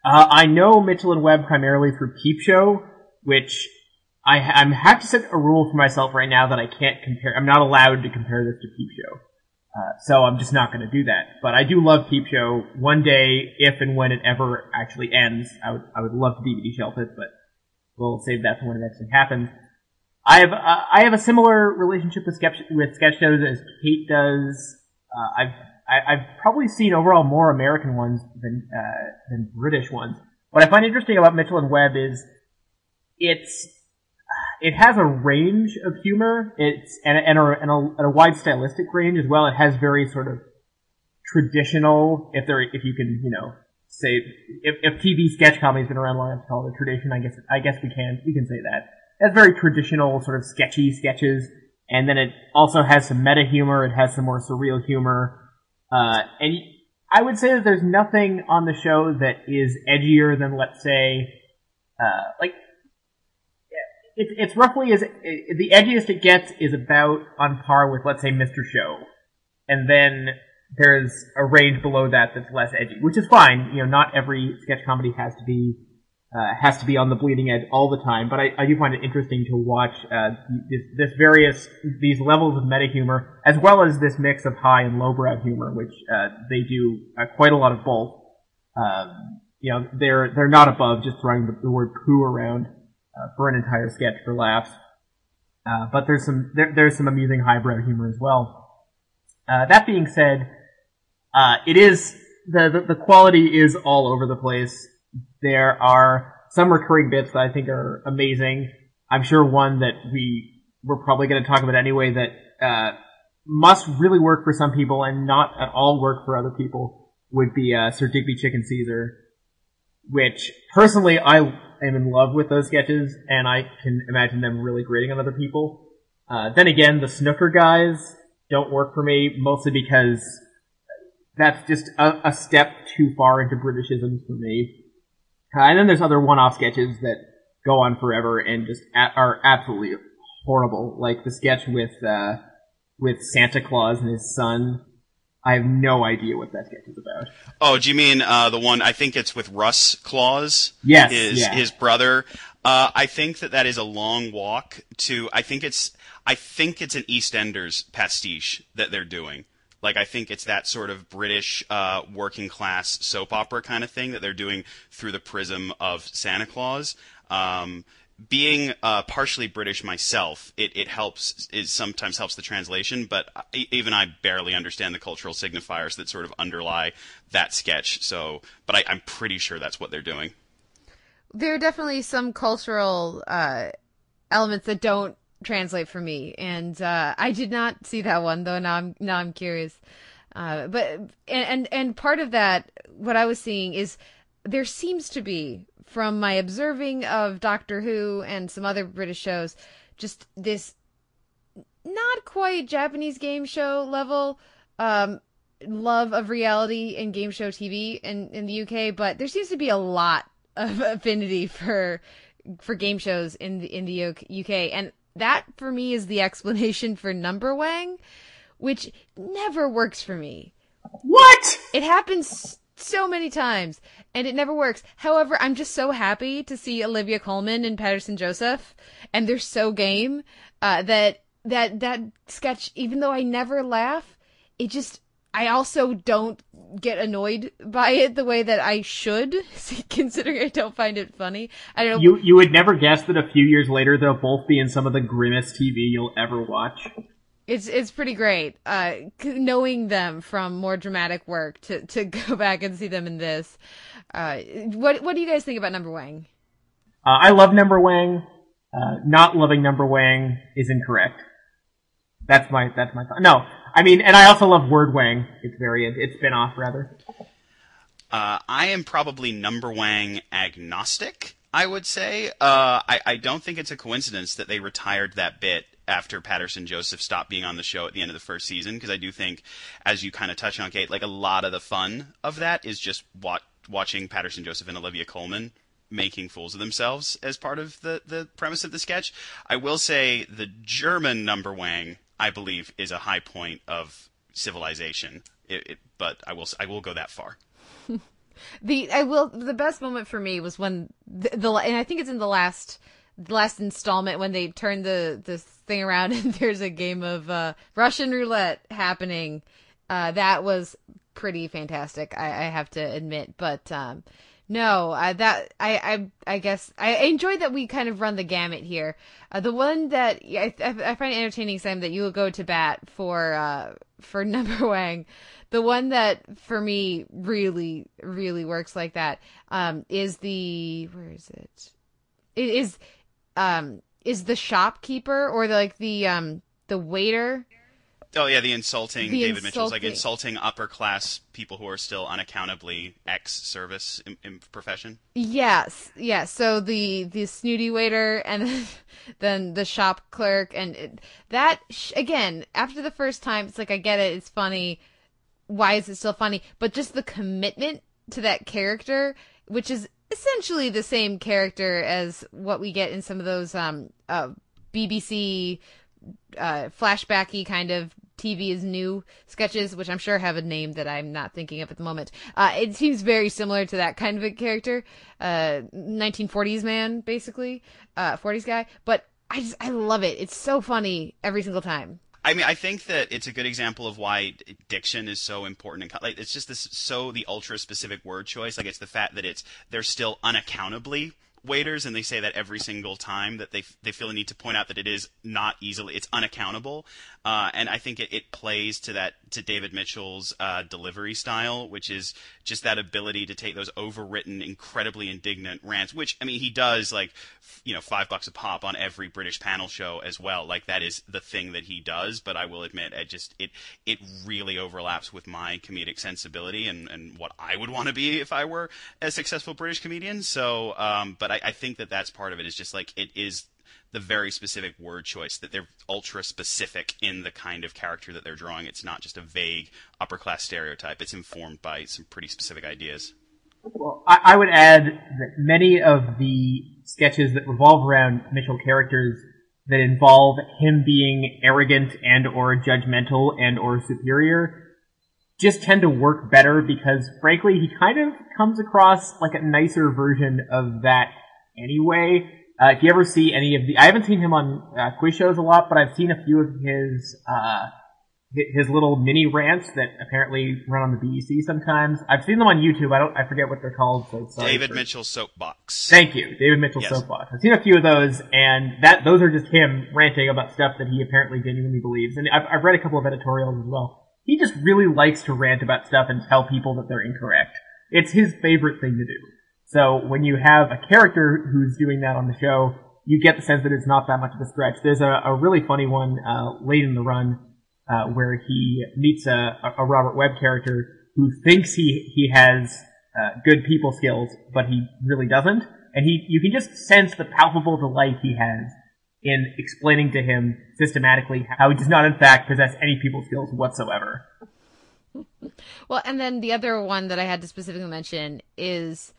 Uh, I know Mitchell and Webb primarily through Peep Show, which I I'm have to set a rule for myself right now that I can't compare. I'm not allowed to compare this to Peep Show. Uh, so I'm just not going to do that. But I do love Peep Show. One day, if and when it ever actually ends, I would I would love to DVD shelf it, but we'll save that for when it actually happens. I have uh, I have a similar relationship with sketch with sketch shows as Kate does. Uh, I've I, have i have probably seen overall more American ones than uh, than British ones. What I find interesting about Mitchell and Webb is it's it has a range of humor. It's and, and, a, and, a, and a wide stylistic range as well. It has very sort of traditional, if there, if you can, you know, say if, if TV sketch comedy's been around long enough to call it a tradition, I guess I guess we can we can say that. It has very traditional sort of sketchy sketches, and then it also has some meta humor. It has some more surreal humor, uh, and I would say that there's nothing on the show that is edgier than let's say, uh, like it's it's roughly as it, the edgiest it gets is about on par with let's say Mr. Show, and then there's a range below that that's less edgy, which is fine. You know, not every sketch comedy has to be uh, has to be on the bleeding edge all the time, but I, I do find it interesting to watch uh, this, this, various these levels of meta humor as well as this mix of high and lowbrow humor, which uh, they do uh, quite a lot of both. Um, you know, they're they're not above just throwing the, the word poo around uh, for an entire sketch for laughs. Uh, but there's some there, there's some amusing highbrow humor as well. Uh, that being said, uh, it is the, the, the quality is all over the place. There are some recurring bits that I think are amazing. I'm sure one that we we're probably going to talk about anyway that uh, must really work for some people and not at all work for other people would be uh, Sir Digby Chicken Caesar, which personally I am in love with those sketches, and I can imagine them really grating on other people. Uh, then again, the snooker guys don't work for me, mostly because that's just a, a step too far into Britishisms for me. Uh, and then there's other one-off sketches that go on forever and just are absolutely horrible, like the sketch with uh, with Santa Claus and his son I have no idea what that sketch is about. Oh, do you mean uh, the one? I think it's with Russ Claus. Yes, his yeah. his brother. Uh, I think that that is a long walk to. I think it's. I think it's an EastEnders pastiche that they're doing. Like I think it's that sort of British uh, working class soap opera kind of thing that they're doing through the prism of Santa Claus. Um, being uh, partially British myself, it, it helps. It sometimes helps the translation, but I, even I barely understand the cultural signifiers that sort of underlie that sketch. So, but I, am pretty sure that's what they're doing. There are definitely some cultural uh, elements that don't translate for me, and uh, I did not see that one though. Now I'm now I'm curious. Uh, but and, and and part of that, what I was seeing is there seems to be from my observing of Doctor Who and some other British shows, just this not quite Japanese game show level um, love of reality and game show TV in, in the UK, but there seems to be a lot of affinity for for game shows in the in the UK, and that for me is the explanation for Numberwang, which never works for me. What? It happens so many times and it never works. However, I'm just so happy to see Olivia Colman and Paterson Joseph and they're so game uh, that that that sketch, even though I never laugh, it just I also don't get annoyed by it the way that I should, considering I don't find it funny. I don't. You you would never guess that a few years later they'll both be in some of the grimmest TV you'll ever watch. It's it's pretty great, uh, knowing them from more dramatic work to, to go back and see them in this. Uh, what what do you guys think about Numberwang? Uh, I love Numberwang. Uh, not loving Numberwang is incorrect. That's my that's my thought. No, I mean, and I also love Word Wang. It's very it's spin off rather. Uh, I am probably Number Wang agnostic. I would say. Uh, I, I don't think it's a coincidence that they retired that bit after Paterson Joseph stopped being on the show at the end of the first season because I do think, as you kind of touch on, Kate, like a lot of the fun of that is just wat- watching Paterson Joseph and Olivia Colman making fools of themselves as part of the, the premise of the sketch. I will say the German Numberwang, I believe, is a high point of civilization. It, it, but I will I will go that far. the I will the best moment for me was when the, the and I think it's in the last the last installment when they turn the this thing around and there's a game of uh, Russian roulette happening. Uh, that was pretty fantastic. I, I have to admit, but um, no, I, that I, I I guess I enjoy that we kind of run the gamut here. Uh, the one that I, I find entertaining, Sam, that you will go to bat for uh, for Numberwang. The one that for me really really works like that um, is the where is it? It is um is the shopkeeper or the, like the um the waiter Oh yeah, the insulting The David Mitchell's like insulting. insulting upper class people who are still unaccountably ex service in, in profession. Yes, yes. So the the snooty waiter and then the shop clerk and it, that sh- again after the first time it's like I get it, it's funny. Why is it still funny? But just the commitment to that character, which is essentially the same character as what we get in some of those um uh BBC uh flashbacky kind of TV is new sketches, which I'm sure have a name that I'm not thinking of at the moment. Uh, it seems very similar to that kind of a character, uh, 1940s man, basically, uh, 40s guy. But I just I love it. It's so funny every single time. I mean, I think that it's a good example of why diction is so important. Co- like, it's just this so the ultra specific word choice. Like, it's the fact that it's they're still unaccountably waiters, and they say that every single time that they they feel the need to point out that it is not easily it's unaccountable. Uh, and I think it, it plays to that to David Mitchell's uh, delivery style, which is just that ability to take those overwritten, incredibly indignant rants. Which I mean, he does like you know five bucks a pop on every British panel show as well. Like that is the thing that he does. But I will admit, it just it it really overlaps with my comedic sensibility and and what I would want to be if I were a successful British comedian. So, um, but I, I think that that's part of it. Is just like it is the very specific word choice that they're ultra specific in the kind of character that they're drawing. It's not just a vague upper class stereotype. It's informed by some pretty specific ideas. Well, I, I would add that many of the sketches that revolve around Mitchell characters that involve him being arrogant and or judgmental and or superior just tend to work better because frankly he kind of comes across like a nicer version of that anyway. Uh, if you ever see any of the, I haven't seen him on uh, quiz shows a lot, but I've seen a few of his uh, his little mini rants that apparently run on the BBC sometimes. I've seen them on YouTube. I don't, I forget what they're called. So David for- Mitchell's soapbox. Thank you, David Mitchell Yes. soapbox. I've seen a few of those, and that those are just him ranting about stuff that he apparently genuinely believes. And I've, I've read a couple of editorials as well. He just really likes to rant about stuff and tell people that they're incorrect. It's his favorite thing to do. So when you have a character who's doing that on the show, you get the sense that it's not that much of a stretch. There's a, a really funny one uh, late in the run uh, where he meets a, a Robert Webb character who thinks he he has uh, good people skills, but he really doesn't. And he you can just sense the palpable delight he has in explaining to him systematically how he does not in fact possess any people skills whatsoever. Well, and then the other one that I had to specifically mention is,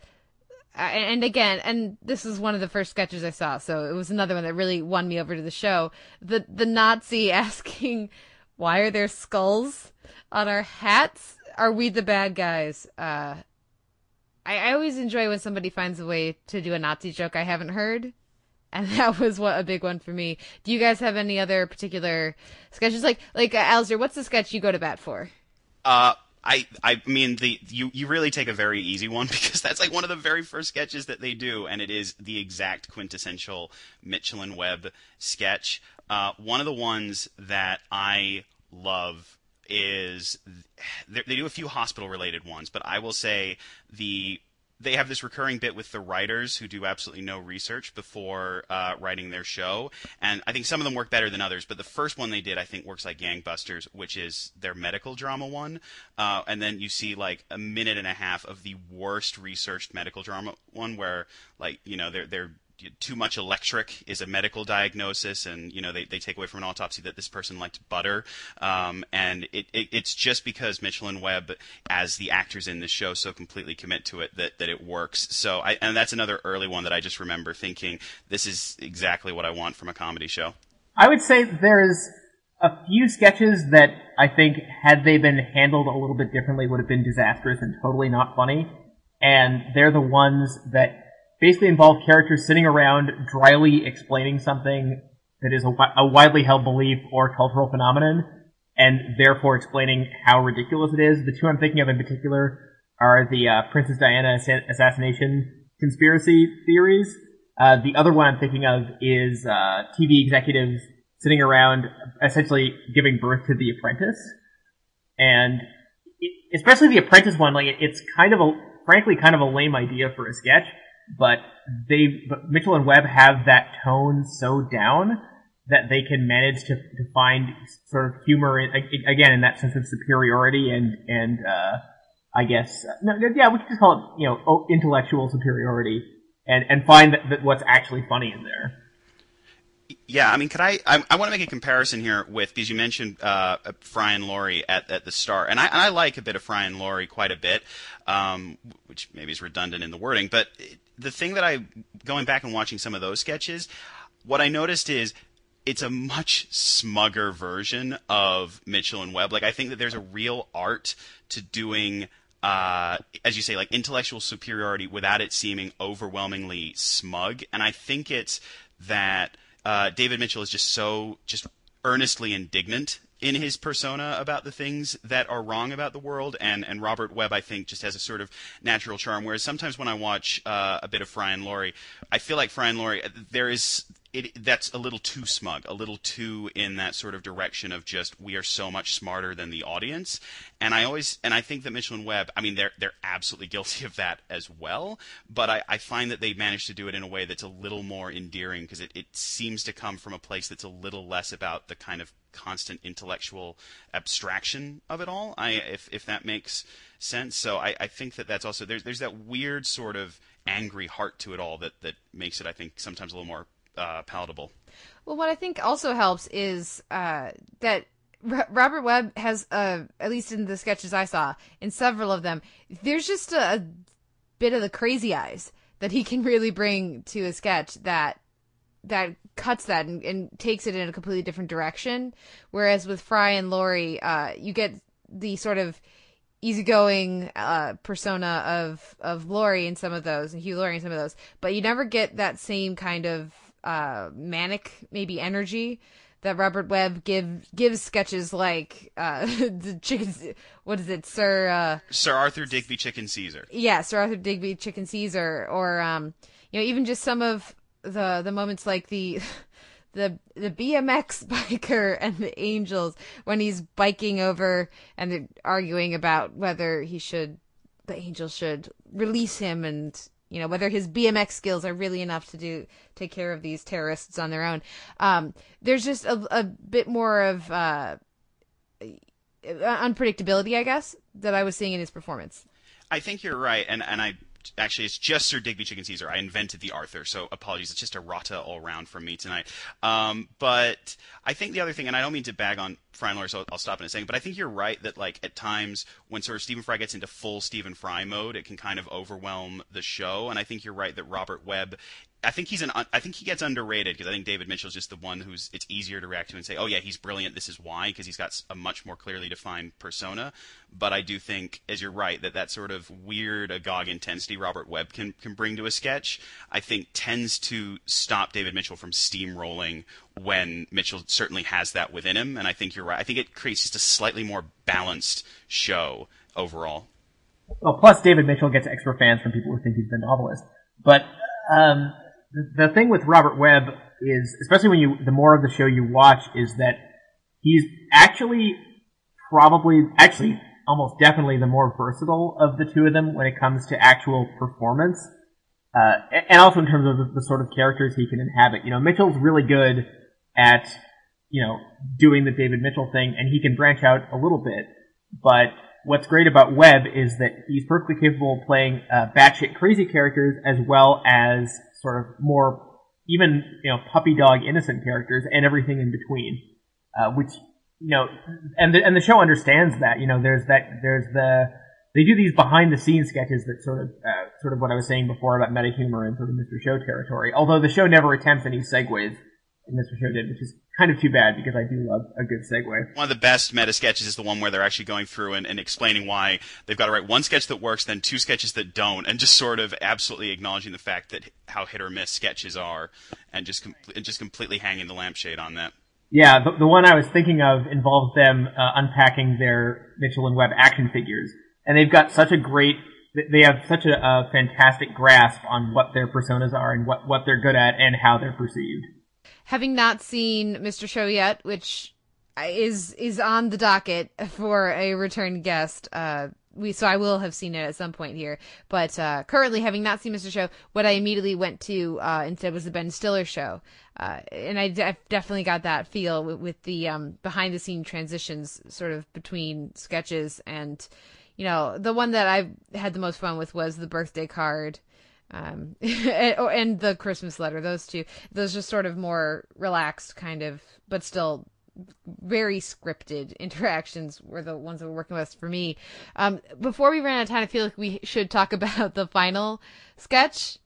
and again, and this is one of the first sketches I saw, so it was another one that really won me over to the show. The the Nazi asking, "Why are there skulls on our hats? Are we the bad guys?" Uh, I, I always enjoy when somebody finds a way to do a Nazi joke I haven't heard, and that was what a big one for me. Do you guys have any other particular sketches? Like like uh, what's the sketch you go to bat for? Uh, I I mean the you you really take a very easy one because that's like one of the very first sketches that they do, and it is the exact quintessential Mitchell and Webb sketch. Uh, one of the ones that I love is they do a few hospital related ones, but I will say the they have this recurring bit with the writers who do absolutely no research before uh, writing their show, and I think some of them work better than others. But the first one they did, I think, works like gangbusters, which is their medical drama one, uh, and then you see like a minute and a half of the worst researched medical drama one, where like you know they're they're too much electric is a medical diagnosis, and you know they, they take away from an autopsy that this person liked butter, um, and it, it, it's just because Mitchell and Webb, as the actors in this show, so completely commit to it that, that it works. So I, and that's another early one that I just remember thinking this is exactly what I want from a comedy show. I would say there's a few sketches that I think, had they been handled a little bit differently, would have been disastrous and totally not funny. And they're the ones that basically involve characters sitting around dryly explaining something that is a, a, widely held belief or cultural phenomenon, and therefore explaining how ridiculous it is. The two I'm thinking of in particular are the uh, Princess Diana assassination conspiracy theories. Uh, the other one I'm thinking of is uh, TV executives sitting around essentially giving birth to The Apprentice, and it, especially The Apprentice one, like it's kind of a, frankly, kind of a lame idea for a sketch but they but Mitchell and Webb have that tone so down that they can manage to, to find sort of humor in, again in that sense of superiority and and uh, I guess no, yeah we can just call it you know intellectual superiority and and find that, that what's actually funny in there. Yeah, I mean, could I? I, I want to make a comparison here with because you mentioned uh, Fry and Laurie at, at the start, and I, and I like a bit of Fry and Laurie quite a bit, um, which maybe is redundant in the wording. But the thing that I going back and watching some of those sketches, what I noticed is it's a much smugger version of Mitchell and Webb. Like I think that there's a real art to doing uh, as you say, like intellectual superiority without it seeming overwhelmingly smug. And I think it's that uh, David Mitchell is just so just earnestly indignant in his persona about the things that are wrong about the world, and and Robert Webb I think just has a sort of natural charm. Whereas sometimes when I watch uh, a bit of Fry and Laurie, I feel like Fry and Laurie there is it, that's a little too smug, a little too in that sort of direction of just we are so much smarter than the audience. And I always and I think that Mitchell and Webb, I mean, they're they're absolutely guilty of that as well. But I, I find that they manage to do it in a way that's a little more endearing because it, it seems to come from a place that's a little less about the kind of constant intellectual abstraction of it all. I if if that makes sense. So I, I think that that's also there's there's that weird sort of angry heart to it all that that makes it I think sometimes a little more uh, palatable. Well, what I think also helps is uh, that R- Robert Webb has, uh, at least in the sketches I saw, in several of them, there's just a, a bit of the crazy eyes that he can really bring to a sketch that that cuts that and, and, takes it in a completely different direction. Whereas with Fry and Laurie, uh, you get the sort of easygoing uh, persona of of Laurie in some of those and Hugh Laurie in some of those, but you never get that same kind of uh, manic maybe energy that Robert Webb give gives sketches like uh, the chicken. What is it, Sir? Uh, Sir Arthur Digby Chicken Caesar. Yeah, Sir Arthur Digby Chicken Caesar, or um, you know, even just some of the the moments like the. The the BMX biker and the angels when he's biking over and they're arguing about whether he should the angels should release him and you know whether his BMX skills are really enough to do take care of these terrorists on their own. Um, there's just a, a bit more of uh, unpredictability, I guess, that I was seeing in his performance. I think you're right, and and I actually it's just Sir Digby Chicken Caesar. I invented the Arthur, so apologies. It's just a rata all around from me tonight. Um, but I think the other thing, and I don't mean to bag on Fry and Laurie, so I'll stop in a second. But I think you're right that like at times when sort of Stephen Fry gets into full Stephen Fry mode, it can kind of overwhelm the show. And I think you're right that Robert Webb I think he's an. I think he gets underrated because I think David Mitchell is just the one who's it's easier to react to and say, oh yeah, he's brilliant. This is why because he's got a much more clearly defined persona. But I do think, as you're right, that that sort of weird agog intensity Robert Webb can can bring to a sketch, I think tends to stop David Mitchell from steamrolling when Mitchell certainly has that within him. And I think you're right. I think it creates just a slightly more balanced show overall. Well, plus David Mitchell gets extra fans from people who think he's the novelist. But um, the thing with Robert Webb is, especially when you, the more of the show you watch, is that he's actually probably, actually, almost definitely the more versatile of the two of them when it comes to actual performance. Uh, and also in terms of the, the, sort of characters he can inhabit. You know, Mitchell's really good at, you know, doing the David Mitchell thing, and he can branch out a little bit. But what's great about Webb is that he's perfectly capable of playing uh, batshit crazy characters as well as sort of more even you know puppy dog innocent characters and everything in between, uh, which you know, and the, and the show understands that. You know, there's that there's the they do these behind the scenes sketches that sort of uh, sort of what I was saying before about meta humor and sort of Mr. Show territory. Although the show never attempts any segues, Mr. Show did, which is kind of too bad because I do love a good segue. One of the best meta sketches is the one where they're actually going through and, and explaining why they've got to write one sketch that works, then two sketches that don't, and just sort of absolutely acknowledging the fact that how hit or miss sketches are, and just com- and just completely hanging the lampshade on that. Yeah, the, the one I was thinking of involves them uh, unpacking their Mitchell and Webb action figures, and they've got such a great they have such a, a fantastic grasp on what their personas are and what, what they're good at and how they're perceived having not seen Mr. Show yet, which is is on the docket for a return guest. Uh, we so I will have seen it at some point here, but uh, currently having not seen Mr. Show, what I immediately went to uh, instead was the Ben Stiller show, uh, and I de- definitely got that feel with, with the um, behind the scene transitions, sort of between sketches and. You know, the one that I had the most fun with was the birthday card um, and the Christmas letter. Those two, those just sort of more relaxed, kind of, but still very scripted interactions were the ones that were working best for me. Um, before we ran out of time, I feel like we should talk about the final sketch.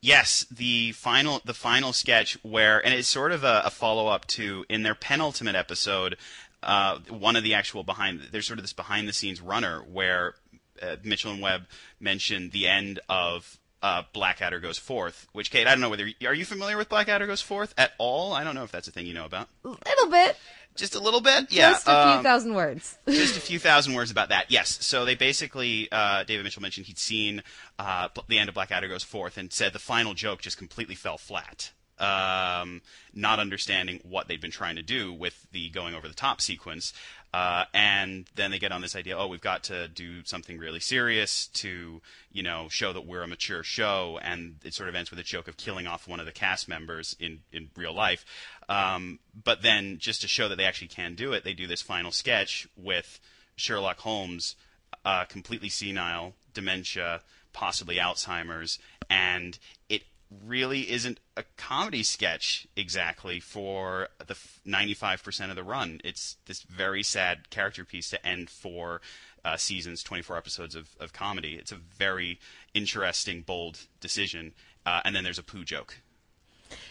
Yes, the final the final sketch where, and it's sort of a, a follow up to in their penultimate episode. Uh, one of the actual behind there's sort of this behind the scenes runner where uh, Mitchell and Webb mentioned the end of uh, Blackadder Goes Forth, which Kate, I don't know whether are you familiar with Blackadder Goes Forth at all? I don't know if that's a thing you know about. A little bit. Just a little bit, yeah. Just a few um, thousand words. just a few thousand words about that. Yes. So they basically, uh, David Mitchell mentioned he'd seen uh, the end of Blackadder Goes Forth and said the final joke just completely fell flat. Um, not understanding what they'd been trying to do with the going over the top sequence. Uh, and then they get on this idea, oh, we've got to do something really serious to, you know, show that we're a mature show. And it sort of ends with a joke of killing off one of the cast members in, in real life. Um, but then, just to show that they actually can do it, they do this final sketch with Sherlock Holmes, uh, completely senile, dementia, possibly Alzheimer's, and it really isn't a comedy sketch exactly for the 95% of the run. It's this very sad character piece to end four uh, seasons, 24 episodes of, of comedy. It's a very interesting, bold decision. Uh, and then there's a poo joke.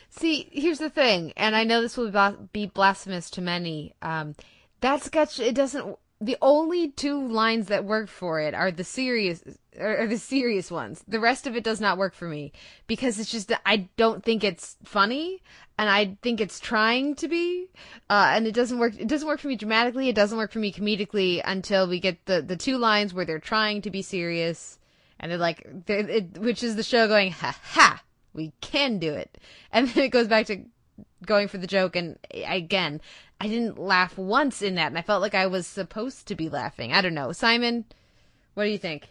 See, here's the thing, and I know this will be blasphemous to many. Um, that sketch, it doesn't the only two lines that work for it are the serious are the serious ones. The rest of it does not work for me because it's just I don't think it's funny and I think it's trying to be uh, and it doesn't work it doesn't work for me dramatically, it doesn't work for me comedically until we get the the two lines where they're trying to be serious and they're like they're, it, which is the show going ha ha we can do it. And then it goes back to going for the joke and again I didn't laugh once in that, and I felt like I was supposed to be laughing. I don't know, Simon. What do you think?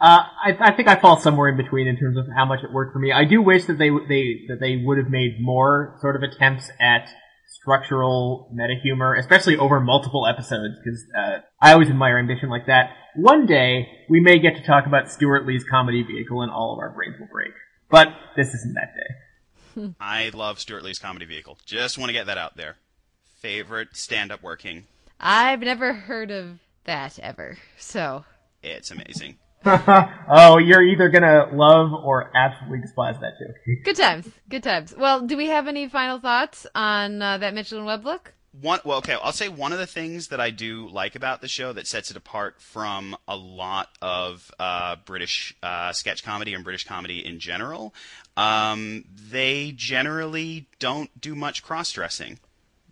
Uh, I, I, think I fall somewhere in between in terms of how much it worked for me. I do wish that they they that they would have made more sort of attempts at structural meta humor, especially over multiple episodes, because uh, I always admire ambition like that. One day we may get to talk about Stewart Lee's comedy vehicle, and all of our brains will break. But this isn't that day. I love Stewart Lee's comedy vehicle. Just want to get that out there favorite stand-up working. I've never heard of that ever. So It's amazing. oh, you're either gonna love or absolutely despise that joke. good times, good times. Well, do we have any final thoughts on uh, that Mitchell and Webb look? One, well, okay, I'll say one of the things that I do like about the show that sets it apart from a lot of uh, British uh, sketch comedy and British comedy in general, um, they generally don't do much cross dressing.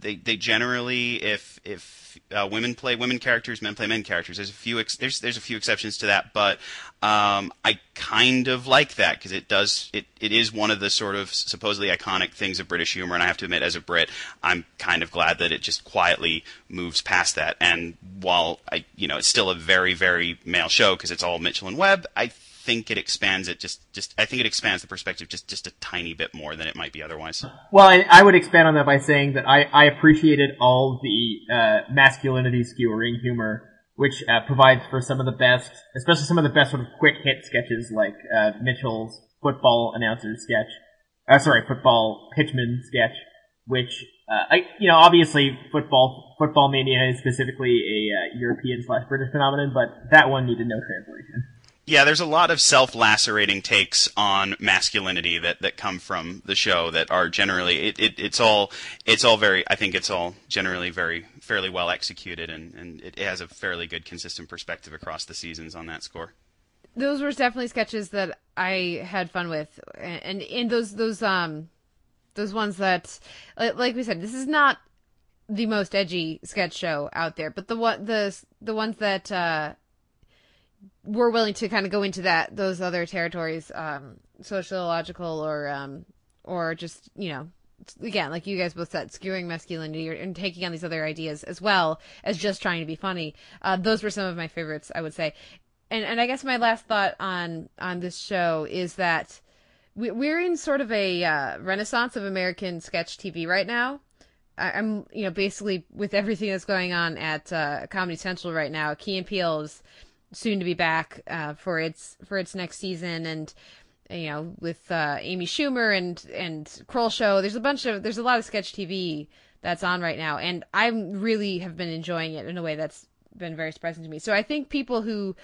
They they generally, if if uh, women play women characters, men play men characters. There's a few ex- there's there's a few exceptions to that, but um, I kind of like that because it does it it is one of the sort of supposedly iconic things of British humor, and I have to admit, as a Brit, I'm kind of glad that it just quietly moves past that. And while I you know it's still a very very male show because it's all Mitchell and Webb, I think it expands it just just I think it expands the perspective just just a tiny bit more than it might be otherwise. Well, I, I would expand on that by saying that I, I appreciated all the uh, masculinity skewering humor, which uh, provides for some of the best, especially some of the best sort of quick hit sketches like uh, Mitchell's football announcer sketch. Uh, sorry, football pitchman sketch, which uh, I, you know, obviously football football mania is specifically a uh, European slash British phenomenon, but that one needed no translation. Yeah, there's a lot of self-lacerating takes on masculinity that, that come from the show that are generally it, it, it's all it's all very I think it's all generally very fairly well executed and, and it has a fairly good consistent perspective across the seasons on that score. Those were definitely sketches that I had fun with, and in those those um those ones that like we said, this is not the most edgy sketch show out there, but the the the ones that uh we're willing to kind of go into that those other territories, um, sociological or um, or just you know again like you guys both said skewing masculinity and taking on these other ideas as well as just trying to be funny. Uh, those were some of my favorites, I would say. And and I guess my last thought on on this show is that we, we're in sort of a uh, renaissance of American sketch TV right now. I, I'm you know basically with everything that's going on at uh, Comedy Central right now, Key and Peele is soon to be back uh, for its for its next season. And you know with uh, Amy Schumer and and Kroll show there's a bunch of there's a lot of sketch TV that's on right now. And I really have been enjoying it in a way that's been very surprising to me. So I think people who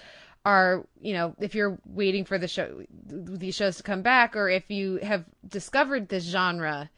are you know if you're waiting for the show these shows to come back or if you have discovered this genre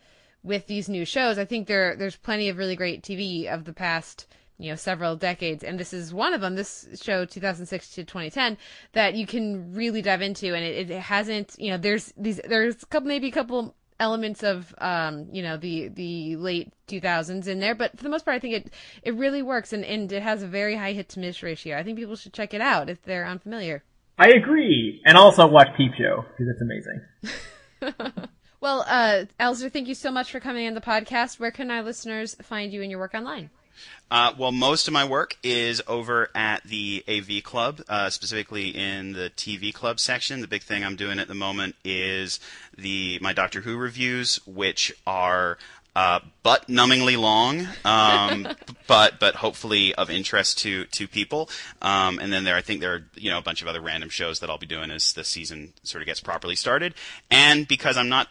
with these new shows I think there there's plenty of really great TV of the past you know several decades. And this is one of them this show 2006 to 2010 that you can really dive into. And it, it hasn't you know there's these there's a couple maybe a couple elements of um you know the the late 2000s in there. But for the most part i think it it really works. And and it has a very high hit to miss ratio. I think people should check it out if they're unfamiliar. I agree, and also watch Peep Show because it's amazing. well uh Alasdair thank you so much for coming on the podcast. Where can our listeners find you and your work online Uh, well, most of my work is over at the AV Club, uh, specifically in the TV Club section. The big thing I'm doing at the moment is the my Doctor Who reviews, which are uh, butt numbingly long, um, but but hopefully of interest to to people. Um, and then there, I think there are you know a bunch of other random shows that I'll be doing as the season sort of gets properly started. And because I'm not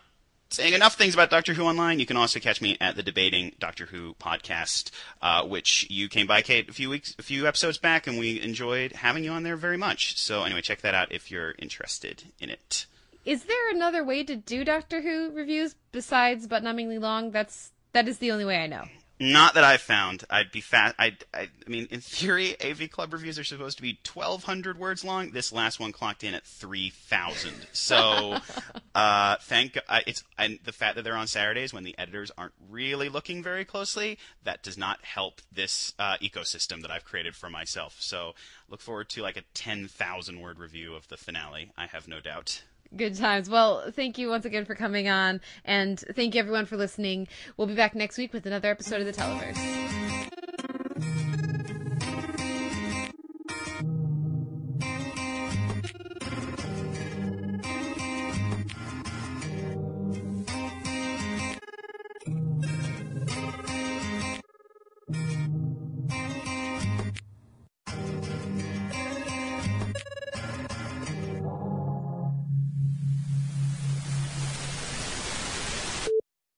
saying enough things about Doctor Who online, you can also catch me at the Debating Doctor Who podcast, uh, which you came by, Kate, a few weeks, a few episodes back, and we enjoyed having you on there very much. So anyway, check that out if you're interested in it. is there another way to do doctor who reviews besides but numbingly long that's that is the only way i know Not that I've found. I'd be fat. I, I, I mean, in theory, AV Club reviews are supposed to be 1,200 words long. This last one clocked in at 3,000. So, uh, thank uh, it's and the fact that they're on Saturdays when the editors aren't really looking very closely. That does not help this uh, ecosystem that I've created for myself. So, look forward to like a 10,000 word review of the finale. I have no doubt. Good times. Well, thank you once again for coming on, and thank you everyone for listening. We'll be back next week with another episode of The Televerse.